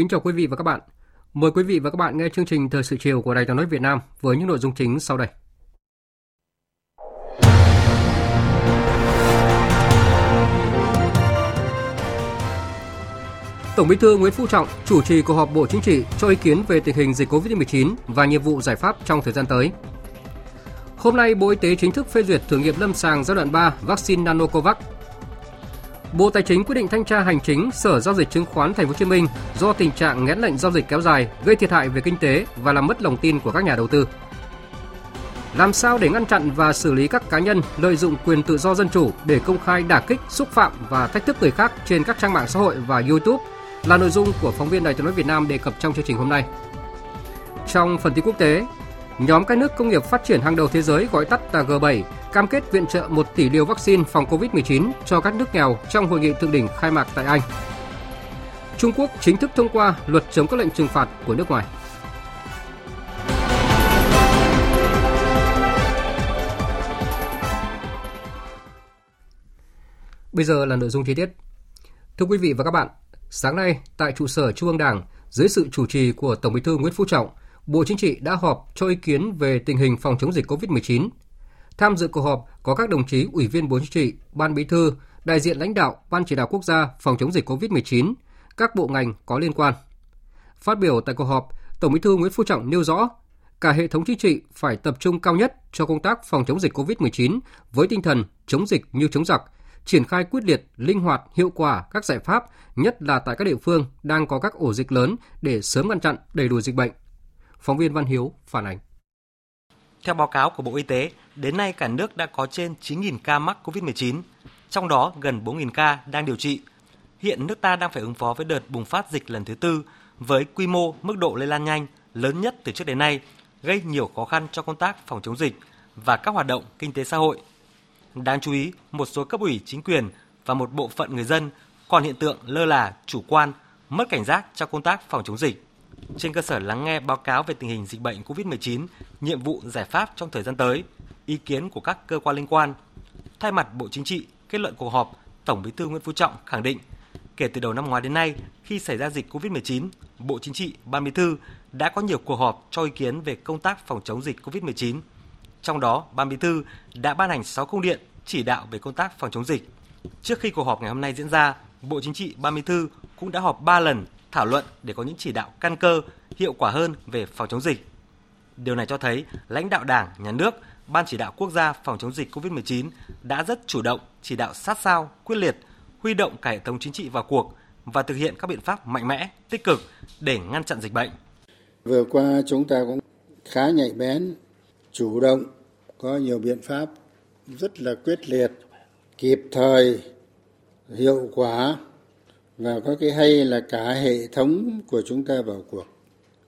Kính chào quý vị và các bạn. Mời quý vị và các bạn nghe chương trình Thời sự chiều của Đài tiếng nói Việt Nam với những nội dung chính sau đây. Tổng Bí thư Nguyễn Phú Trọng chủ trì cuộc họp Bộ Chính trị cho ý kiến về tình hình dịch COVID-19 và nhiệm vụ giải pháp trong thời gian tới. Hôm nay, Bộ Y tế chính thức phê duyệt thử nghiệm lâm sàng giai đoạn 3 vaccine Nanocovax Bộ Tài chính quyết định thanh tra hành chính Sở giao dịch chứng khoán Thành phố Hồ Chí Minh do tình trạng nghẽn lệnh giao dịch kéo dài gây thiệt hại về kinh tế và làm mất lòng tin của các nhà đầu tư. Làm sao để ngăn chặn và xử lý các cá nhân lợi dụng quyền tự do dân chủ để công khai đả kích, xúc phạm và thách thức người khác trên các trang mạng xã hội và YouTube là nội dung của phóng viên Đài tiếng nói Việt Nam đề cập trong chương trình hôm nay. Trong phần tin quốc tế, nhóm các nước công nghiệp phát triển hàng đầu thế giới gọi tắt là G7 cam kết viện trợ 1 tỷ liều vaccine phòng COVID-19 cho các nước nghèo trong hội nghị thượng đỉnh khai mạc tại Anh. Trung Quốc chính thức thông qua luật chống các lệnh trừng phạt của nước ngoài. Bây giờ là nội dung chi tiết. Thưa quý vị và các bạn, sáng nay tại trụ sở Trung ương Đảng, dưới sự chủ trì của Tổng Bí thư Nguyễn Phú Trọng, Bộ Chính trị đã họp cho ý kiến về tình hình phòng chống dịch COVID-19 Tham dự cuộc họp có các đồng chí Ủy viên Bộ Chính trị, Ban Bí thư, đại diện lãnh đạo Ban chỉ đạo quốc gia phòng chống dịch COVID-19, các bộ ngành có liên quan. Phát biểu tại cuộc họp, Tổng Bí thư Nguyễn Phú Trọng nêu rõ, cả hệ thống chính trị phải tập trung cao nhất cho công tác phòng chống dịch COVID-19 với tinh thần chống dịch như chống giặc, triển khai quyết liệt, linh hoạt, hiệu quả các giải pháp, nhất là tại các địa phương đang có các ổ dịch lớn để sớm ngăn chặn đẩy lùi dịch bệnh. Phóng viên Văn Hiếu phản ánh. Theo báo cáo của Bộ Y tế, đến nay cả nước đã có trên 9.000 ca mắc COVID-19, trong đó gần 4.000 ca đang điều trị. Hiện nước ta đang phải ứng phó với đợt bùng phát dịch lần thứ tư với quy mô, mức độ lây lan nhanh lớn nhất từ trước đến nay, gây nhiều khó khăn cho công tác phòng chống dịch và các hoạt động kinh tế xã hội. Đáng chú ý, một số cấp ủy chính quyền và một bộ phận người dân còn hiện tượng lơ là, chủ quan, mất cảnh giác trong công tác phòng chống dịch trên cơ sở lắng nghe báo cáo về tình hình dịch bệnh COVID-19, nhiệm vụ giải pháp trong thời gian tới, ý kiến của các cơ quan liên quan. Thay mặt Bộ Chính trị, kết luận cuộc họp, Tổng Bí thư Nguyễn Phú Trọng khẳng định, kể từ đầu năm ngoái đến nay, khi xảy ra dịch COVID-19, Bộ Chính trị, Ban Bí thư đã có nhiều cuộc họp cho ý kiến về công tác phòng chống dịch COVID-19. Trong đó, Ban Bí thư đã ban hành 6 công điện chỉ đạo về công tác phòng chống dịch. Trước khi cuộc họp ngày hôm nay diễn ra, Bộ Chính trị, Ban Bí thư cũng đã họp 3 lần thảo luận để có những chỉ đạo căn cơ, hiệu quả hơn về phòng chống dịch. Điều này cho thấy lãnh đạo Đảng, Nhà nước, Ban chỉ đạo quốc gia phòng chống dịch COVID-19 đã rất chủ động, chỉ đạo sát sao, quyết liệt, huy động cả hệ thống chính trị vào cuộc và thực hiện các biện pháp mạnh mẽ, tích cực để ngăn chặn dịch bệnh. Vừa qua chúng ta cũng khá nhạy bén, chủ động, có nhiều biện pháp rất là quyết liệt, kịp thời, hiệu quả và có cái hay là cả hệ thống của chúng ta vào cuộc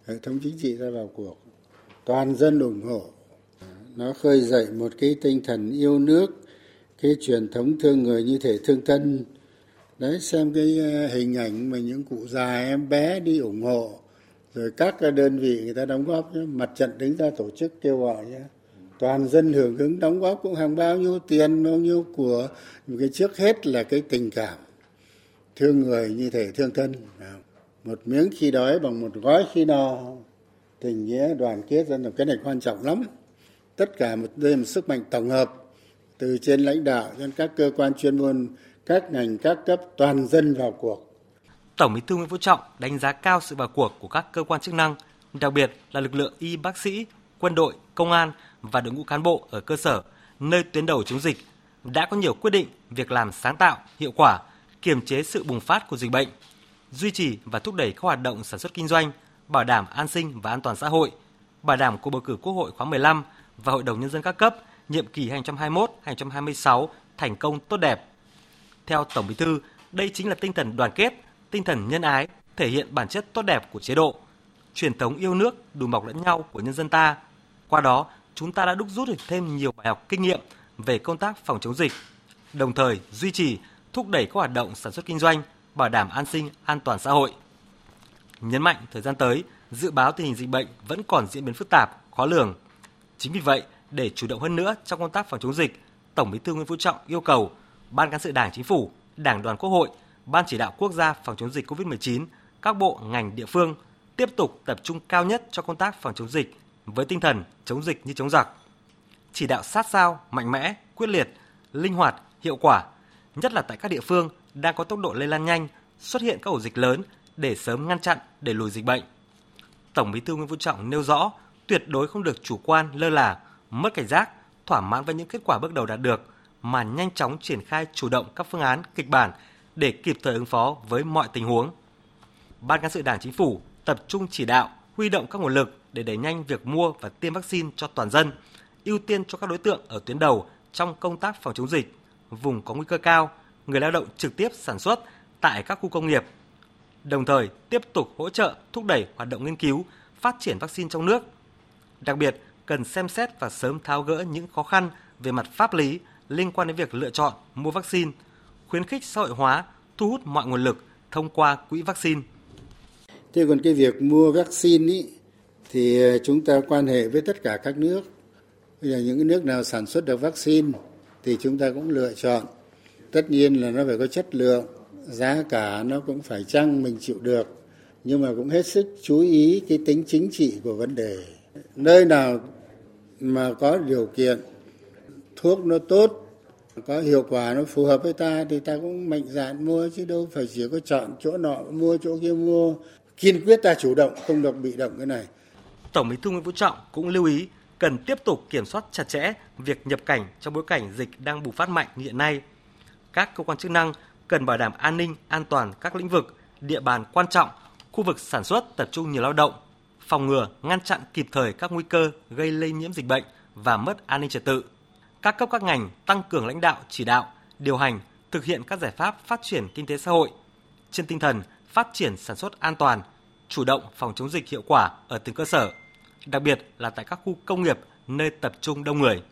hệ thống chính trị ra vào cuộc toàn dân ủng hộ nó khơi dậy một cái tinh thần yêu nước, cái truyền thống thương người như thể thương thân đấy, xem cái ờ, hình ảnh mà những cụ già em bé đi ủng hộ, rồi các đơn vị người ta đóng góp nhé. mặt trận đứng ra tổ chức kêu gọi nhé. toàn dân hưởng ứng đóng góp cũng hàng bao nhiêu tiền, bao nhiêu của cái trước hết là cái tình cảm thương người như thể thương thân. Một miếng khi đói bằng một gói khi no. Tình nghĩa đoàn kết dân tộc cái này quan trọng lắm. Tất cả một đây một sức mạnh tổng hợp từ trên lãnh đạo đến các cơ quan chuyên môn các ngành các cấp toàn dân vào cuộc. Tổng Bí thư Nguyễn Phú Trọng đánh giá cao sự vào cuộc của các cơ quan chức năng, đặc biệt là lực lượng y bác sĩ, quân đội, công an và đội ngũ cán bộ ở cơ sở nơi tuyến đầu chống dịch đã có nhiều quyết định, việc làm sáng tạo, hiệu quả, kiềm chế sự bùng phát của dịch bệnh, duy trì và thúc đẩy các hoạt động sản xuất kinh doanh, bảo đảm an sinh và an toàn xã hội, bảo đảm cuộc bầu cử Quốc hội khóa 15 và Hội đồng Nhân dân các cấp nhiệm kỳ 2021-2026 thành công tốt đẹp. Theo Tổng Bí thư, đây chính là tinh thần đoàn kết, tinh thần nhân ái, thể hiện bản chất tốt đẹp của chế độ, truyền thống yêu nước, đùm bọc lẫn nhau của nhân dân ta. Qua đó, chúng ta đã đúc rút được thêm nhiều bài học kinh nghiệm về công tác phòng chống dịch, đồng thời duy trì, thúc đẩy các hoạt động sản xuất kinh doanh, bảo đảm an sinh, an toàn xã hội. Nhấn mạnh thời gian tới, dự báo tình hình dịch bệnh vẫn còn diễn biến phức tạp, khó lường. Chính vì vậy, để chủ động hơn nữa trong công tác phòng chống dịch, Tổng Bí thư Nguyễn Phú Trọng yêu cầu Ban cán sự Đảng Chính phủ, Đảng đoàn Quốc hội, Ban chỉ đạo quốc gia phòng chống dịch COVID-19, các bộ ngành địa phương tiếp tục tập trung cao nhất cho công tác phòng chống dịch với tinh thần chống dịch như chống giặc. Chỉ đạo sát sao, mạnh mẽ, quyết liệt, linh hoạt, hiệu quả, nhất là tại các địa phương đang có tốc độ lây lan nhanh, xuất hiện các ổ dịch lớn để sớm ngăn chặn, để lùi dịch bệnh. Tổng Bí thư Nguyễn Phú Trọng nêu rõ, tuyệt đối không được chủ quan, lơ là, mất cảnh giác, thỏa mãn với những kết quả bước đầu đạt được mà nhanh chóng triển khai chủ động các phương án, kịch bản để kịp thời ứng phó với mọi tình huống. Ban cán sự Đảng Chính phủ tập trung chỉ đạo, huy động các nguồn lực để đẩy nhanh việc mua và tiêm vaccine cho toàn dân, ưu tiên cho các đối tượng ở tuyến đầu trong công tác phòng chống dịch, vùng có nguy cơ cao, người lao động trực tiếp sản xuất tại các khu công nghiệp. Đồng thời, tiếp tục hỗ trợ thúc đẩy hoạt động nghiên cứu, phát triển vaccine trong nước. Đặc biệt, cần xem xét và sớm tháo gỡ những khó khăn về mặt pháp lý liên quan đến việc lựa chọn mua vaccine, khuyến khích xã hội hóa, thu hút mọi nguồn lực thông qua quỹ vaccine. Thế còn cái việc mua vaccine ý, thì chúng ta quan hệ với tất cả các nước. Bây giờ những cái nước nào sản xuất được vaccine thì chúng ta cũng lựa chọn. Tất nhiên là nó phải có chất lượng, giá cả nó cũng phải chăng mình chịu được. Nhưng mà cũng hết sức chú ý cái tính chính trị của vấn đề. Nơi nào mà có điều kiện thuốc nó tốt có hiệu quả nó phù hợp với ta thì ta cũng mạnh dạn mua chứ đâu phải chỉ có chọn chỗ nọ mua chỗ kia mua kiên quyết ta chủ động không được bị động cái này Tổng Bí thư Nguyễn Phú Trọng cũng lưu ý cần tiếp tục kiểm soát chặt chẽ việc nhập cảnh trong bối cảnh dịch đang bùng phát mạnh như hiện nay. Các cơ quan chức năng cần bảo đảm an ninh, an toàn các lĩnh vực, địa bàn quan trọng, khu vực sản xuất tập trung nhiều lao động, phòng ngừa, ngăn chặn kịp thời các nguy cơ gây lây nhiễm dịch bệnh và mất an ninh trật tự. Các cấp các ngành tăng cường lãnh đạo, chỉ đạo, điều hành, thực hiện các giải pháp phát triển kinh tế xã hội trên tinh thần phát triển sản xuất an toàn, chủ động phòng chống dịch hiệu quả ở từng cơ sở, đặc biệt là tại các khu công nghiệp nơi tập trung đông người.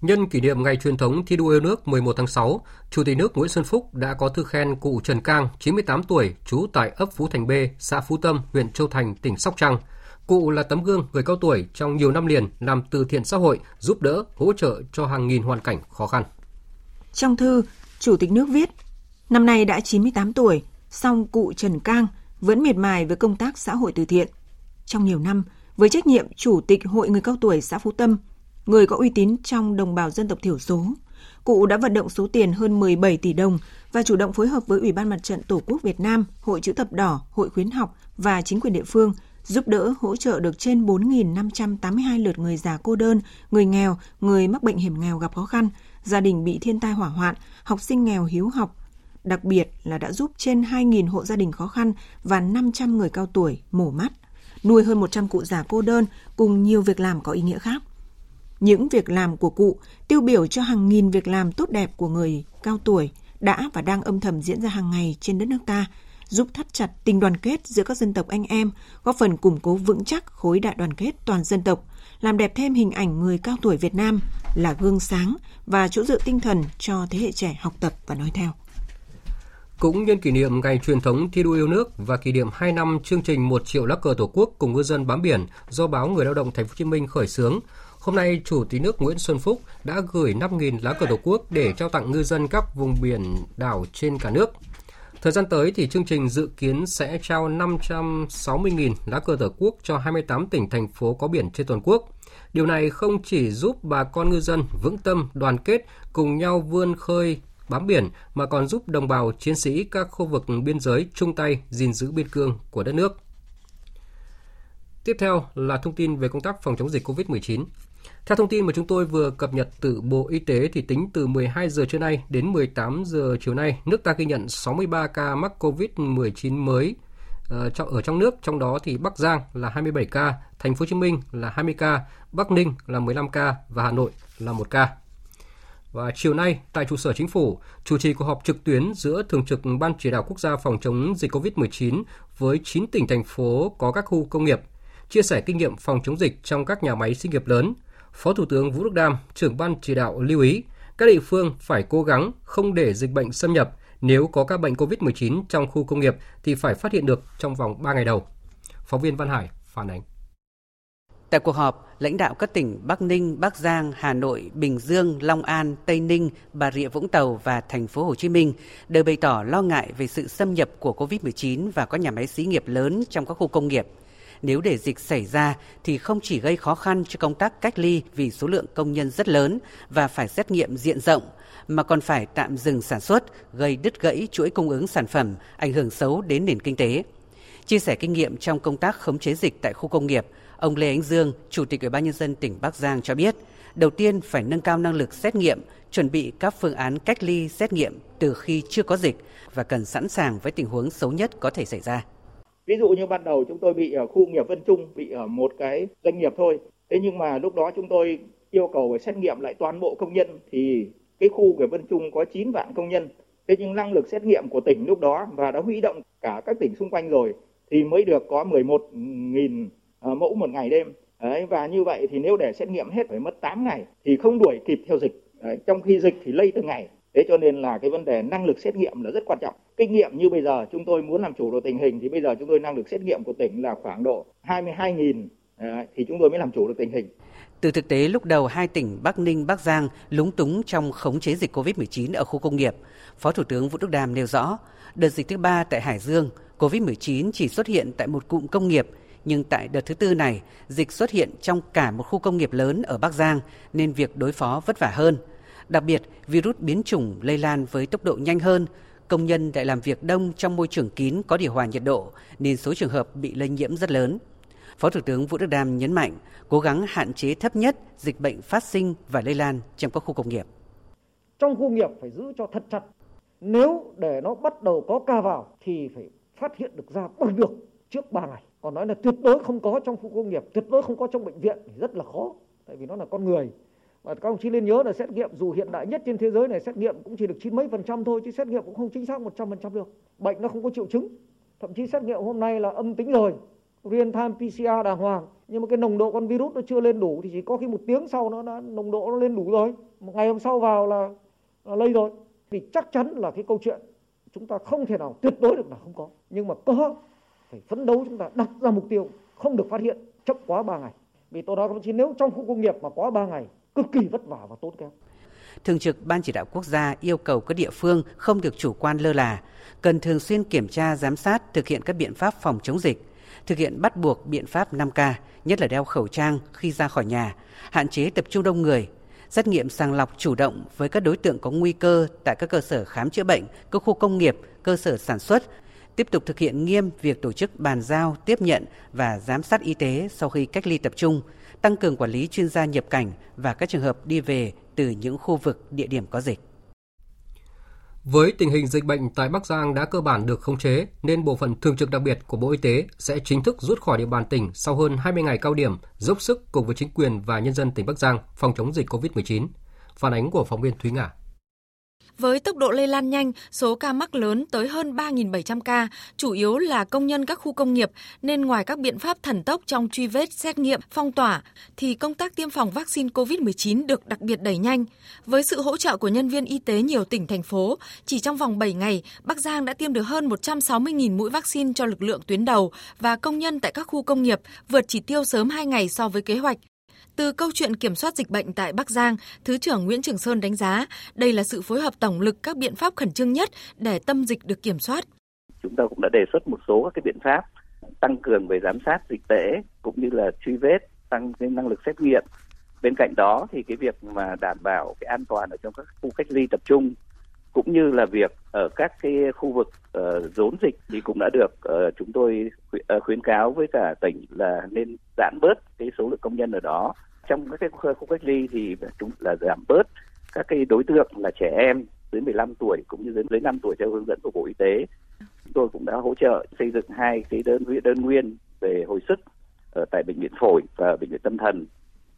Nhân kỷ niệm ngày truyền thống thi đua yêu nước 11 tháng 6, Chủ tịch nước Nguyễn Xuân Phúc đã có thư khen cụ Trần Cang, 98 tuổi, trú tại ấp Phú Thành B, xã Phú Tâm, huyện Châu Thành, tỉnh Sóc Trăng. Cụ là tấm gương người cao tuổi trong nhiều năm liền làm từ thiện xã hội, giúp đỡ, hỗ trợ cho hàng nghìn hoàn cảnh khó khăn. Trong thư, Chủ tịch nước viết, năm nay đã 98 tuổi, song cụ Trần Cang vẫn miệt mài với công tác xã hội từ thiện. Trong nhiều năm, với trách nhiệm Chủ tịch Hội Người Cao Tuổi xã Phú Tâm, người có uy tín trong đồng bào dân tộc thiểu số, cụ đã vận động số tiền hơn 17 tỷ đồng và chủ động phối hợp với Ủy ban Mặt trận Tổ quốc Việt Nam, Hội chữ thập đỏ, Hội khuyến học và chính quyền địa phương giúp đỡ hỗ trợ được trên 4.582 lượt người già cô đơn, người nghèo, người mắc bệnh hiểm nghèo gặp khó khăn, gia đình bị thiên tai hỏa hoạn, học sinh nghèo hiếu học. Đặc biệt là đã giúp trên 2.000 hộ gia đình khó khăn và 500 người cao tuổi mổ mắt, nuôi hơn 100 cụ già cô đơn cùng nhiều việc làm có ý nghĩa khác. Những việc làm của cụ tiêu biểu cho hàng nghìn việc làm tốt đẹp của người cao tuổi đã và đang âm thầm diễn ra hàng ngày trên đất nước ta, giúp thắt chặt tình đoàn kết giữa các dân tộc anh em, góp phần củng cố vững chắc khối đại đoàn kết toàn dân tộc, làm đẹp thêm hình ảnh người cao tuổi Việt Nam là gương sáng và chỗ dựa tinh thần cho thế hệ trẻ học tập và nói theo. Cũng nhân kỷ niệm ngày truyền thống thi đua yêu nước và kỷ niệm 2 năm chương trình 1 triệu lá cờ Tổ quốc cùng ngư dân bám biển do báo Người lao động Thành phố Hồ Chí Minh khởi xướng, Hôm nay, Chủ tịch nước Nguyễn Xuân Phúc đã gửi 5.000 lá cờ Tổ quốc để trao tặng ngư dân các vùng biển đảo trên cả nước. Thời gian tới thì chương trình dự kiến sẽ trao 560.000 lá cờ Tổ quốc cho 28 tỉnh thành phố có biển trên toàn quốc. Điều này không chỉ giúp bà con ngư dân vững tâm, đoàn kết, cùng nhau vươn khơi bám biển mà còn giúp đồng bào chiến sĩ các khu vực biên giới chung tay gìn giữ biên cương của đất nước. Tiếp theo là thông tin về công tác phòng chống dịch COVID-19. Theo thông tin mà chúng tôi vừa cập nhật từ Bộ Y tế thì tính từ 12 giờ trưa nay đến 18 giờ chiều nay, nước ta ghi nhận 63 ca mắc COVID-19 mới ờ, ở trong nước, trong đó thì Bắc Giang là 27 ca, Thành phố Hồ Chí Minh là 20 ca, Bắc Ninh là 15 ca và Hà Nội là 1 ca. Và chiều nay, tại trụ sở chính phủ, chủ trì cuộc họp trực tuyến giữa Thường trực Ban Chỉ đạo Quốc gia phòng chống dịch COVID-19 với 9 tỉnh, thành phố có các khu công nghiệp, chia sẻ kinh nghiệm phòng chống dịch trong các nhà máy sinh nghiệp lớn. Phó Thủ tướng Vũ Đức Đam, trưởng Ban Chỉ đạo lưu ý, các địa phương phải cố gắng không để dịch bệnh xâm nhập. Nếu có các bệnh COVID-19 trong khu công nghiệp thì phải phát hiện được trong vòng 3 ngày đầu. Phóng viên Văn Hải phản ánh. Tại cuộc họp, lãnh đạo các tỉnh Bắc Ninh, Bắc Giang, Hà Nội, Bình Dương, Long An, Tây Ninh, Bà Rịa Vũng Tàu và thành phố Hồ Chí Minh đều bày tỏ lo ngại về sự xâm nhập của COVID-19 và các nhà máy xí nghiệp lớn trong các khu công nghiệp. Nếu để dịch xảy ra thì không chỉ gây khó khăn cho công tác cách ly vì số lượng công nhân rất lớn và phải xét nghiệm diện rộng, mà còn phải tạm dừng sản xuất, gây đứt gãy chuỗi cung ứng sản phẩm, ảnh hưởng xấu đến nền kinh tế. Chia sẻ kinh nghiệm trong công tác khống chế dịch tại khu công nghiệp, Ông Lê Ánh Dương, Chủ tịch Ủy ban nhân dân tỉnh Bắc Giang cho biết, đầu tiên phải nâng cao năng lực xét nghiệm, chuẩn bị các phương án cách ly xét nghiệm từ khi chưa có dịch và cần sẵn sàng với tình huống xấu nhất có thể xảy ra. Ví dụ như ban đầu chúng tôi bị ở khu nghiệp Vân Trung, bị ở một cái doanh nghiệp thôi. Thế nhưng mà lúc đó chúng tôi yêu cầu phải xét nghiệm lại toàn bộ công nhân thì cái khu nghiệp Vân Trung có 9 vạn công nhân. Thế nhưng năng lực xét nghiệm của tỉnh lúc đó và đã huy động cả các tỉnh xung quanh rồi thì mới được có 11.000 Ờ, mẫu một ngày đêm. Đấy, và như vậy thì nếu để xét nghiệm hết phải mất 8 ngày thì không đuổi kịp theo dịch. Đấy, trong khi dịch thì lây từng ngày. Thế cho nên là cái vấn đề năng lực xét nghiệm là rất quan trọng. Kinh nghiệm như bây giờ chúng tôi muốn làm chủ được tình hình thì bây giờ chúng tôi năng lực xét nghiệm của tỉnh là khoảng độ 22.000 Đấy, thì chúng tôi mới làm chủ được tình hình. Từ thực tế lúc đầu hai tỉnh Bắc Ninh, Bắc Giang lúng túng trong khống chế dịch COVID-19 ở khu công nghiệp, Phó Thủ tướng Vũ Đức Đam nêu rõ, đợt dịch thứ ba tại Hải Dương, COVID-19 chỉ xuất hiện tại một cụm công nghiệp nhưng tại đợt thứ tư này, dịch xuất hiện trong cả một khu công nghiệp lớn ở Bắc Giang nên việc đối phó vất vả hơn. Đặc biệt, virus biến chủng lây lan với tốc độ nhanh hơn, công nhân lại làm việc đông trong môi trường kín có điều hòa nhiệt độ nên số trường hợp bị lây nhiễm rất lớn. Phó Thủ tướng Vũ Đức Đam nhấn mạnh cố gắng hạn chế thấp nhất dịch bệnh phát sinh và lây lan trong các khu công nghiệp. Trong khu nghiệp phải giữ cho thật chặt. Nếu để nó bắt đầu có ca vào thì phải phát hiện được ra bằng được trước 3 ngày còn nói là tuyệt đối không có trong khu công nghiệp tuyệt đối không có trong bệnh viện thì rất là khó tại vì nó là con người. Và các ông chí nên nhớ là xét nghiệm dù hiện đại nhất trên thế giới này xét nghiệm cũng chỉ được chín mấy phần trăm thôi chứ xét nghiệm cũng không chính xác một trăm phần trăm được. Bệnh nó không có triệu chứng. Thậm chí xét nghiệm hôm nay là âm tính rồi real time PCR đàng hoàng. Nhưng mà cái nồng độ con virus nó chưa lên đủ thì chỉ có khi một tiếng sau nó đã nồng độ nó lên đủ rồi. Một ngày hôm sau vào là, là lây rồi. Thì chắc chắn là cái câu chuyện chúng ta không thể nào tuyệt đối được là không có. Nhưng mà có phải phấn đấu chúng ta đặt ra mục tiêu không được phát hiện chậm quá 3 ngày. Vì tôi nói các chí nếu trong khu công nghiệp mà quá 3 ngày cực kỳ vất vả và tốn kém. Thường trực Ban chỉ đạo quốc gia yêu cầu các địa phương không được chủ quan lơ là, cần thường xuyên kiểm tra, giám sát, thực hiện các biện pháp phòng chống dịch, thực hiện bắt buộc biện pháp 5K, nhất là đeo khẩu trang khi ra khỏi nhà, hạn chế tập trung đông người, xét nghiệm sàng lọc chủ động với các đối tượng có nguy cơ tại các cơ sở khám chữa bệnh, các khu công nghiệp, cơ sở sản xuất, tiếp tục thực hiện nghiêm việc tổ chức bàn giao, tiếp nhận và giám sát y tế sau khi cách ly tập trung, tăng cường quản lý chuyên gia nhập cảnh và các trường hợp đi về từ những khu vực địa điểm có dịch. Với tình hình dịch bệnh tại Bắc Giang đã cơ bản được khống chế, nên bộ phận thường trực đặc biệt của Bộ Y tế sẽ chính thức rút khỏi địa bàn tỉnh sau hơn 20 ngày cao điểm, dốc sức cùng với chính quyền và nhân dân tỉnh Bắc Giang phòng chống dịch COVID-19. Phản ánh của phóng viên Thúy Ngà. Với tốc độ lây lan nhanh, số ca mắc lớn tới hơn 3.700 ca, chủ yếu là công nhân các khu công nghiệp, nên ngoài các biện pháp thần tốc trong truy vết, xét nghiệm, phong tỏa, thì công tác tiêm phòng vaccine COVID-19 được đặc biệt đẩy nhanh. Với sự hỗ trợ của nhân viên y tế nhiều tỉnh, thành phố, chỉ trong vòng 7 ngày, Bắc Giang đã tiêm được hơn 160.000 mũi vaccine cho lực lượng tuyến đầu và công nhân tại các khu công nghiệp, vượt chỉ tiêu sớm 2 ngày so với kế hoạch. Từ câu chuyện kiểm soát dịch bệnh tại Bắc Giang, Thứ trưởng Nguyễn Trường Sơn đánh giá đây là sự phối hợp tổng lực các biện pháp khẩn trương nhất để tâm dịch được kiểm soát. Chúng ta cũng đã đề xuất một số các cái biện pháp tăng cường về giám sát dịch tễ cũng như là truy vết, tăng cái năng lực xét nghiệm. Bên cạnh đó thì cái việc mà đảm bảo cái an toàn ở trong các khu cách ly tập trung cũng như là việc ở các cái khu vực uh, rốn dịch thì cũng đã được uh, chúng tôi ờ, khuyến cáo với cả tỉnh là nên giãn bớt cái số lượng công nhân ở đó trong các cái khu cách ly thì chúng là giảm bớt các cái đối tượng là trẻ em dưới 15 tuổi cũng như dưới 5 tuổi theo hướng dẫn của Bộ Y tế. Chúng tôi cũng đã hỗ trợ xây dựng hai cái đơn đơn nguyên về hồi sức ở tại bệnh viện phổi và bệnh viện tâm thần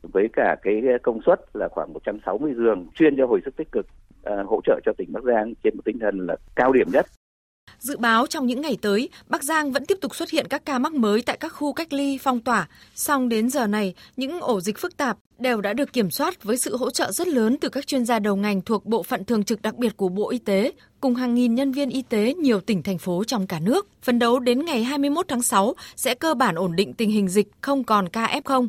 với cả cái công suất là khoảng 160 giường chuyên cho hồi sức tích cực à, hỗ trợ cho tỉnh Bắc Giang trên một tinh thần là cao điểm nhất. Dự báo trong những ngày tới, Bắc Giang vẫn tiếp tục xuất hiện các ca mắc mới tại các khu cách ly phong tỏa. Song đến giờ này, những ổ dịch phức tạp đều đã được kiểm soát với sự hỗ trợ rất lớn từ các chuyên gia đầu ngành thuộc bộ phận thường trực đặc biệt của Bộ Y tế, cùng hàng nghìn nhân viên y tế nhiều tỉnh thành phố trong cả nước. Phấn đấu đến ngày 21 tháng 6 sẽ cơ bản ổn định tình hình dịch, không còn ca F0.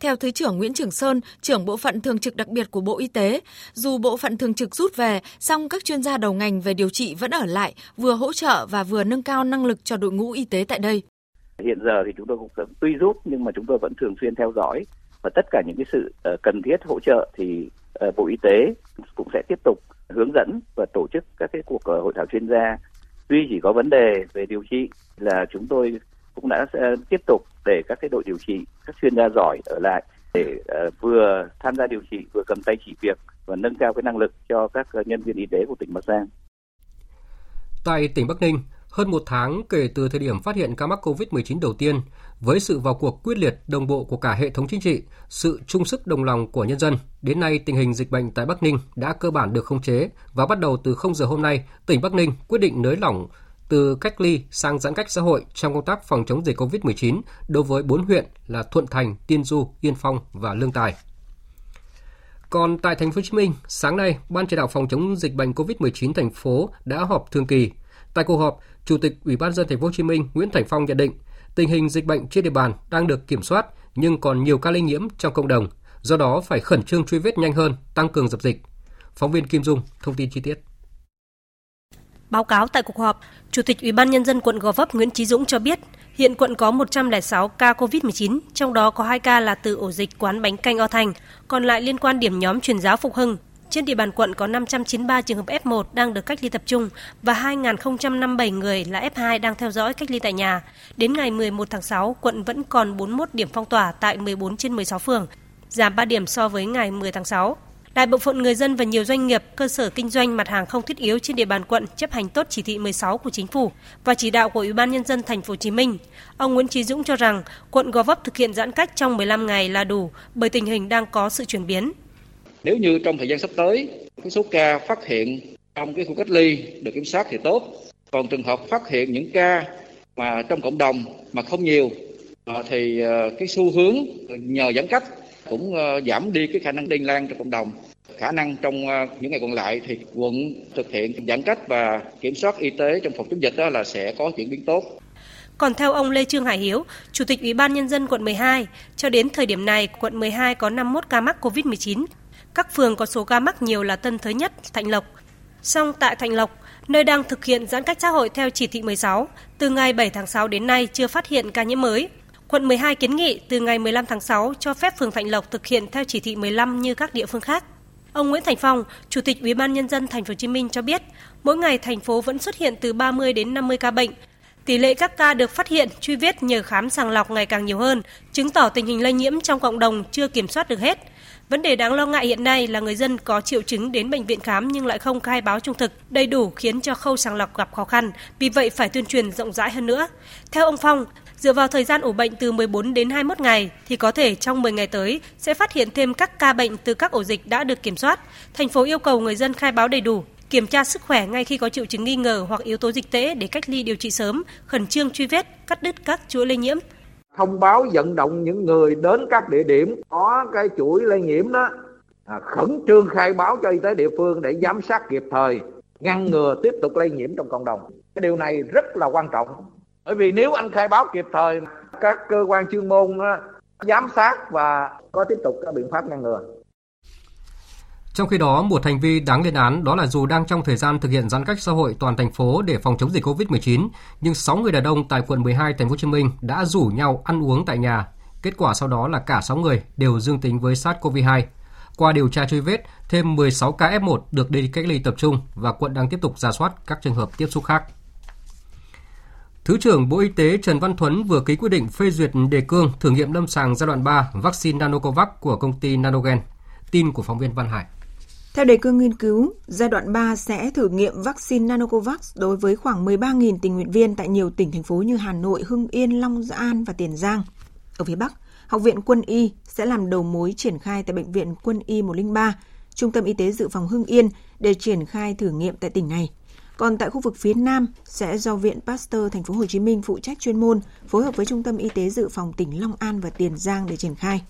Theo Thứ trưởng Nguyễn Trường Sơn, trưởng bộ phận thường trực đặc biệt của Bộ Y tế, dù bộ phận thường trực rút về, song các chuyên gia đầu ngành về điều trị vẫn ở lại, vừa hỗ trợ và vừa nâng cao năng lực cho đội ngũ y tế tại đây. Hiện giờ thì chúng tôi cũng tuy rút nhưng mà chúng tôi vẫn thường xuyên theo dõi và tất cả những cái sự uh, cần thiết hỗ trợ thì uh, Bộ Y tế cũng sẽ tiếp tục hướng dẫn và tổ chức các cái cuộc uh, hội thảo chuyên gia. Tuy chỉ có vấn đề về điều trị là chúng tôi cũng đã uh, tiếp tục để các cái đội điều trị, các chuyên gia giỏi ở lại để uh, vừa tham gia điều trị vừa cầm tay chỉ việc và nâng cao cái năng lực cho các uh, nhân viên y tế của tỉnh Bắc Giang. Tại tỉnh Bắc Ninh, hơn một tháng kể từ thời điểm phát hiện ca mắc COVID-19 đầu tiên, với sự vào cuộc quyết liệt đồng bộ của cả hệ thống chính trị, sự chung sức đồng lòng của nhân dân, đến nay tình hình dịch bệnh tại Bắc Ninh đã cơ bản được khống chế và bắt đầu từ 0 giờ hôm nay, tỉnh Bắc Ninh quyết định nới lỏng từ cách ly sang giãn cách xã hội trong công tác phòng chống dịch COVID-19 đối với 4 huyện là Thuận Thành, Tiên Du, Yên Phong và Lương Tài. Còn tại thành phố Hồ Chí Minh, sáng nay, Ban chỉ đạo phòng chống dịch bệnh COVID-19 thành phố đã họp thường kỳ. Tại cuộc họp, Chủ tịch Ủy ban dân thành phố Hồ Chí Minh Nguyễn Thành Phong nhận định, tình hình dịch bệnh trên địa bàn đang được kiểm soát nhưng còn nhiều ca lây nhiễm trong cộng đồng, do đó phải khẩn trương truy vết nhanh hơn, tăng cường dập dịch. Phóng viên Kim Dung thông tin chi tiết. Báo cáo tại cuộc họp, Chủ tịch Ủy ban nhân dân quận Gò Vấp Nguyễn Chí Dũng cho biết, hiện quận có 106 ca COVID-19, trong đó có 2 ca là từ ổ dịch quán bánh canh O Thành, còn lại liên quan điểm nhóm truyền giáo Phục Hưng. Trên địa bàn quận có 593 trường hợp F1 đang được cách ly tập trung và 2.057 người là F2 đang theo dõi cách ly tại nhà. Đến ngày 11 tháng 6, quận vẫn còn 41 điểm phong tỏa tại 14 trên 16 phường, giảm 3 điểm so với ngày 10 tháng 6. Đại bộ phận người dân và nhiều doanh nghiệp, cơ sở kinh doanh mặt hàng không thiết yếu trên địa bàn quận chấp hành tốt chỉ thị 16 của chính phủ và chỉ đạo của Ủy ban nhân dân thành phố Hồ Chí Minh. Ông Nguyễn Chí Dũng cho rằng quận Gò Vấp thực hiện giãn cách trong 15 ngày là đủ bởi tình hình đang có sự chuyển biến. Nếu như trong thời gian sắp tới, cái số ca phát hiện trong cái khu cách ly được kiểm soát thì tốt. Còn trường hợp phát hiện những ca mà trong cộng đồng mà không nhiều ờ, thì ờ, cái xu hướng nhờ giãn cách cũng ờ, giảm đi cái khả năng lây lan trong cộng đồng. Khả năng trong những ngày còn lại thì quận thực hiện giãn cách và kiểm soát y tế trong phòng chống dịch đó là sẽ có chuyển biến tốt. Còn theo ông Lê Trương Hải Hiếu, Chủ tịch Ủy ban Nhân dân quận 12, cho đến thời điểm này, quận 12 có 51 ca mắc COVID-19, các phường có số ca mắc nhiều là Tân Thới Nhất, Thạnh Lộc. Song tại Thạnh Lộc, nơi đang thực hiện giãn cách xã hội theo chỉ thị 16, từ ngày 7 tháng 6 đến nay chưa phát hiện ca nhiễm mới. Quận 12 kiến nghị từ ngày 15 tháng 6 cho phép phường Thạnh Lộc thực hiện theo chỉ thị 15 như các địa phương khác. Ông Nguyễn Thành Phong, Chủ tịch Ủy ban nhân dân thành phố Hồ Chí Minh cho biết, mỗi ngày thành phố vẫn xuất hiện từ 30 đến 50 ca bệnh. Tỷ lệ các ca được phát hiện, truy vết nhờ khám sàng lọc ngày càng nhiều hơn, chứng tỏ tình hình lây nhiễm trong cộng đồng chưa kiểm soát được hết. Vấn đề đáng lo ngại hiện nay là người dân có triệu chứng đến bệnh viện khám nhưng lại không khai báo trung thực, đầy đủ khiến cho khâu sàng lọc gặp khó khăn, vì vậy phải tuyên truyền rộng rãi hơn nữa. Theo ông Phong, dựa vào thời gian ủ bệnh từ 14 đến 21 ngày thì có thể trong 10 ngày tới sẽ phát hiện thêm các ca bệnh từ các ổ dịch đã được kiểm soát. Thành phố yêu cầu người dân khai báo đầy đủ, kiểm tra sức khỏe ngay khi có triệu chứng nghi ngờ hoặc yếu tố dịch tễ để cách ly điều trị sớm, khẩn trương truy vết, cắt đứt các chuỗi lây nhiễm, thông báo vận động những người đến các địa điểm có cái chuỗi lây nhiễm đó à, khẩn trương khai báo cho y tế địa phương để giám sát kịp thời ngăn ngừa tiếp tục lây nhiễm trong cộng đồng. Cái điều này rất là quan trọng. Bởi vì nếu anh khai báo kịp thời các cơ quan chuyên môn đó, giám sát và có tiếp tục các biện pháp ngăn ngừa trong khi đó, một hành vi đáng lên án đó là dù đang trong thời gian thực hiện giãn cách xã hội toàn thành phố để phòng chống dịch COVID-19, nhưng 6 người đàn ông tại quận 12 thành phố Hồ Chí Minh đã rủ nhau ăn uống tại nhà. Kết quả sau đó là cả 6 người đều dương tính với SARS-CoV-2. Qua điều tra truy vết, thêm 16 ca F1 được đi cách ly tập trung và quận đang tiếp tục ra soát các trường hợp tiếp xúc khác. Thứ trưởng Bộ Y tế Trần Văn Thuấn vừa ký quyết định phê duyệt đề cương thử nghiệm lâm sàng giai đoạn 3 vaccine Nanocovax của công ty Nanogen. Tin của phóng viên Văn Hải. Theo đề cương nghiên cứu, giai đoạn 3 sẽ thử nghiệm vaccine Nanocovax đối với khoảng 13.000 tình nguyện viên tại nhiều tỉnh thành phố như Hà Nội, Hưng Yên, Long An và Tiền Giang. Ở phía Bắc, Học viện Quân y sẽ làm đầu mối triển khai tại Bệnh viện Quân y 103, Trung tâm Y tế Dự phòng Hưng Yên để triển khai thử nghiệm tại tỉnh này. Còn tại khu vực phía Nam sẽ do Viện Pasteur Thành phố Hồ Chí Minh phụ trách chuyên môn phối hợp với Trung tâm Y tế Dự phòng tỉnh Long An và Tiền Giang để triển khai.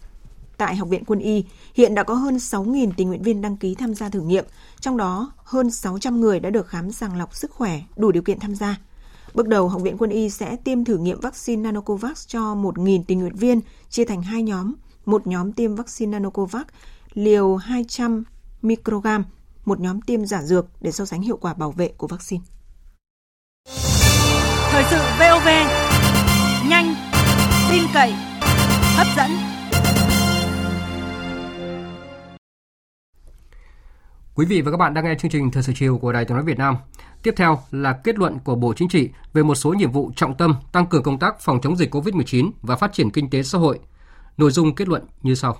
Tại Học viện Quân y, hiện đã có hơn 6.000 tình nguyện viên đăng ký tham gia thử nghiệm, trong đó hơn 600 người đã được khám sàng lọc sức khỏe, đủ điều kiện tham gia. Bước đầu, Học viện Quân y sẽ tiêm thử nghiệm vaccine Nanocovax cho 1.000 tình nguyện viên, chia thành hai nhóm. Một nhóm tiêm vaccine Nanocovax liều 200 microgram, một nhóm tiêm giả dược để so sánh hiệu quả bảo vệ của vaccine. Thời sự VOV, nhanh, tin cậy, hấp dẫn. Quý vị và các bạn đang nghe chương trình Thời sự chiều của Đài Tiếng nói Việt Nam. Tiếp theo là kết luận của Bộ Chính trị về một số nhiệm vụ trọng tâm tăng cường công tác phòng chống dịch COVID-19 và phát triển kinh tế xã hội. Nội dung kết luận như sau.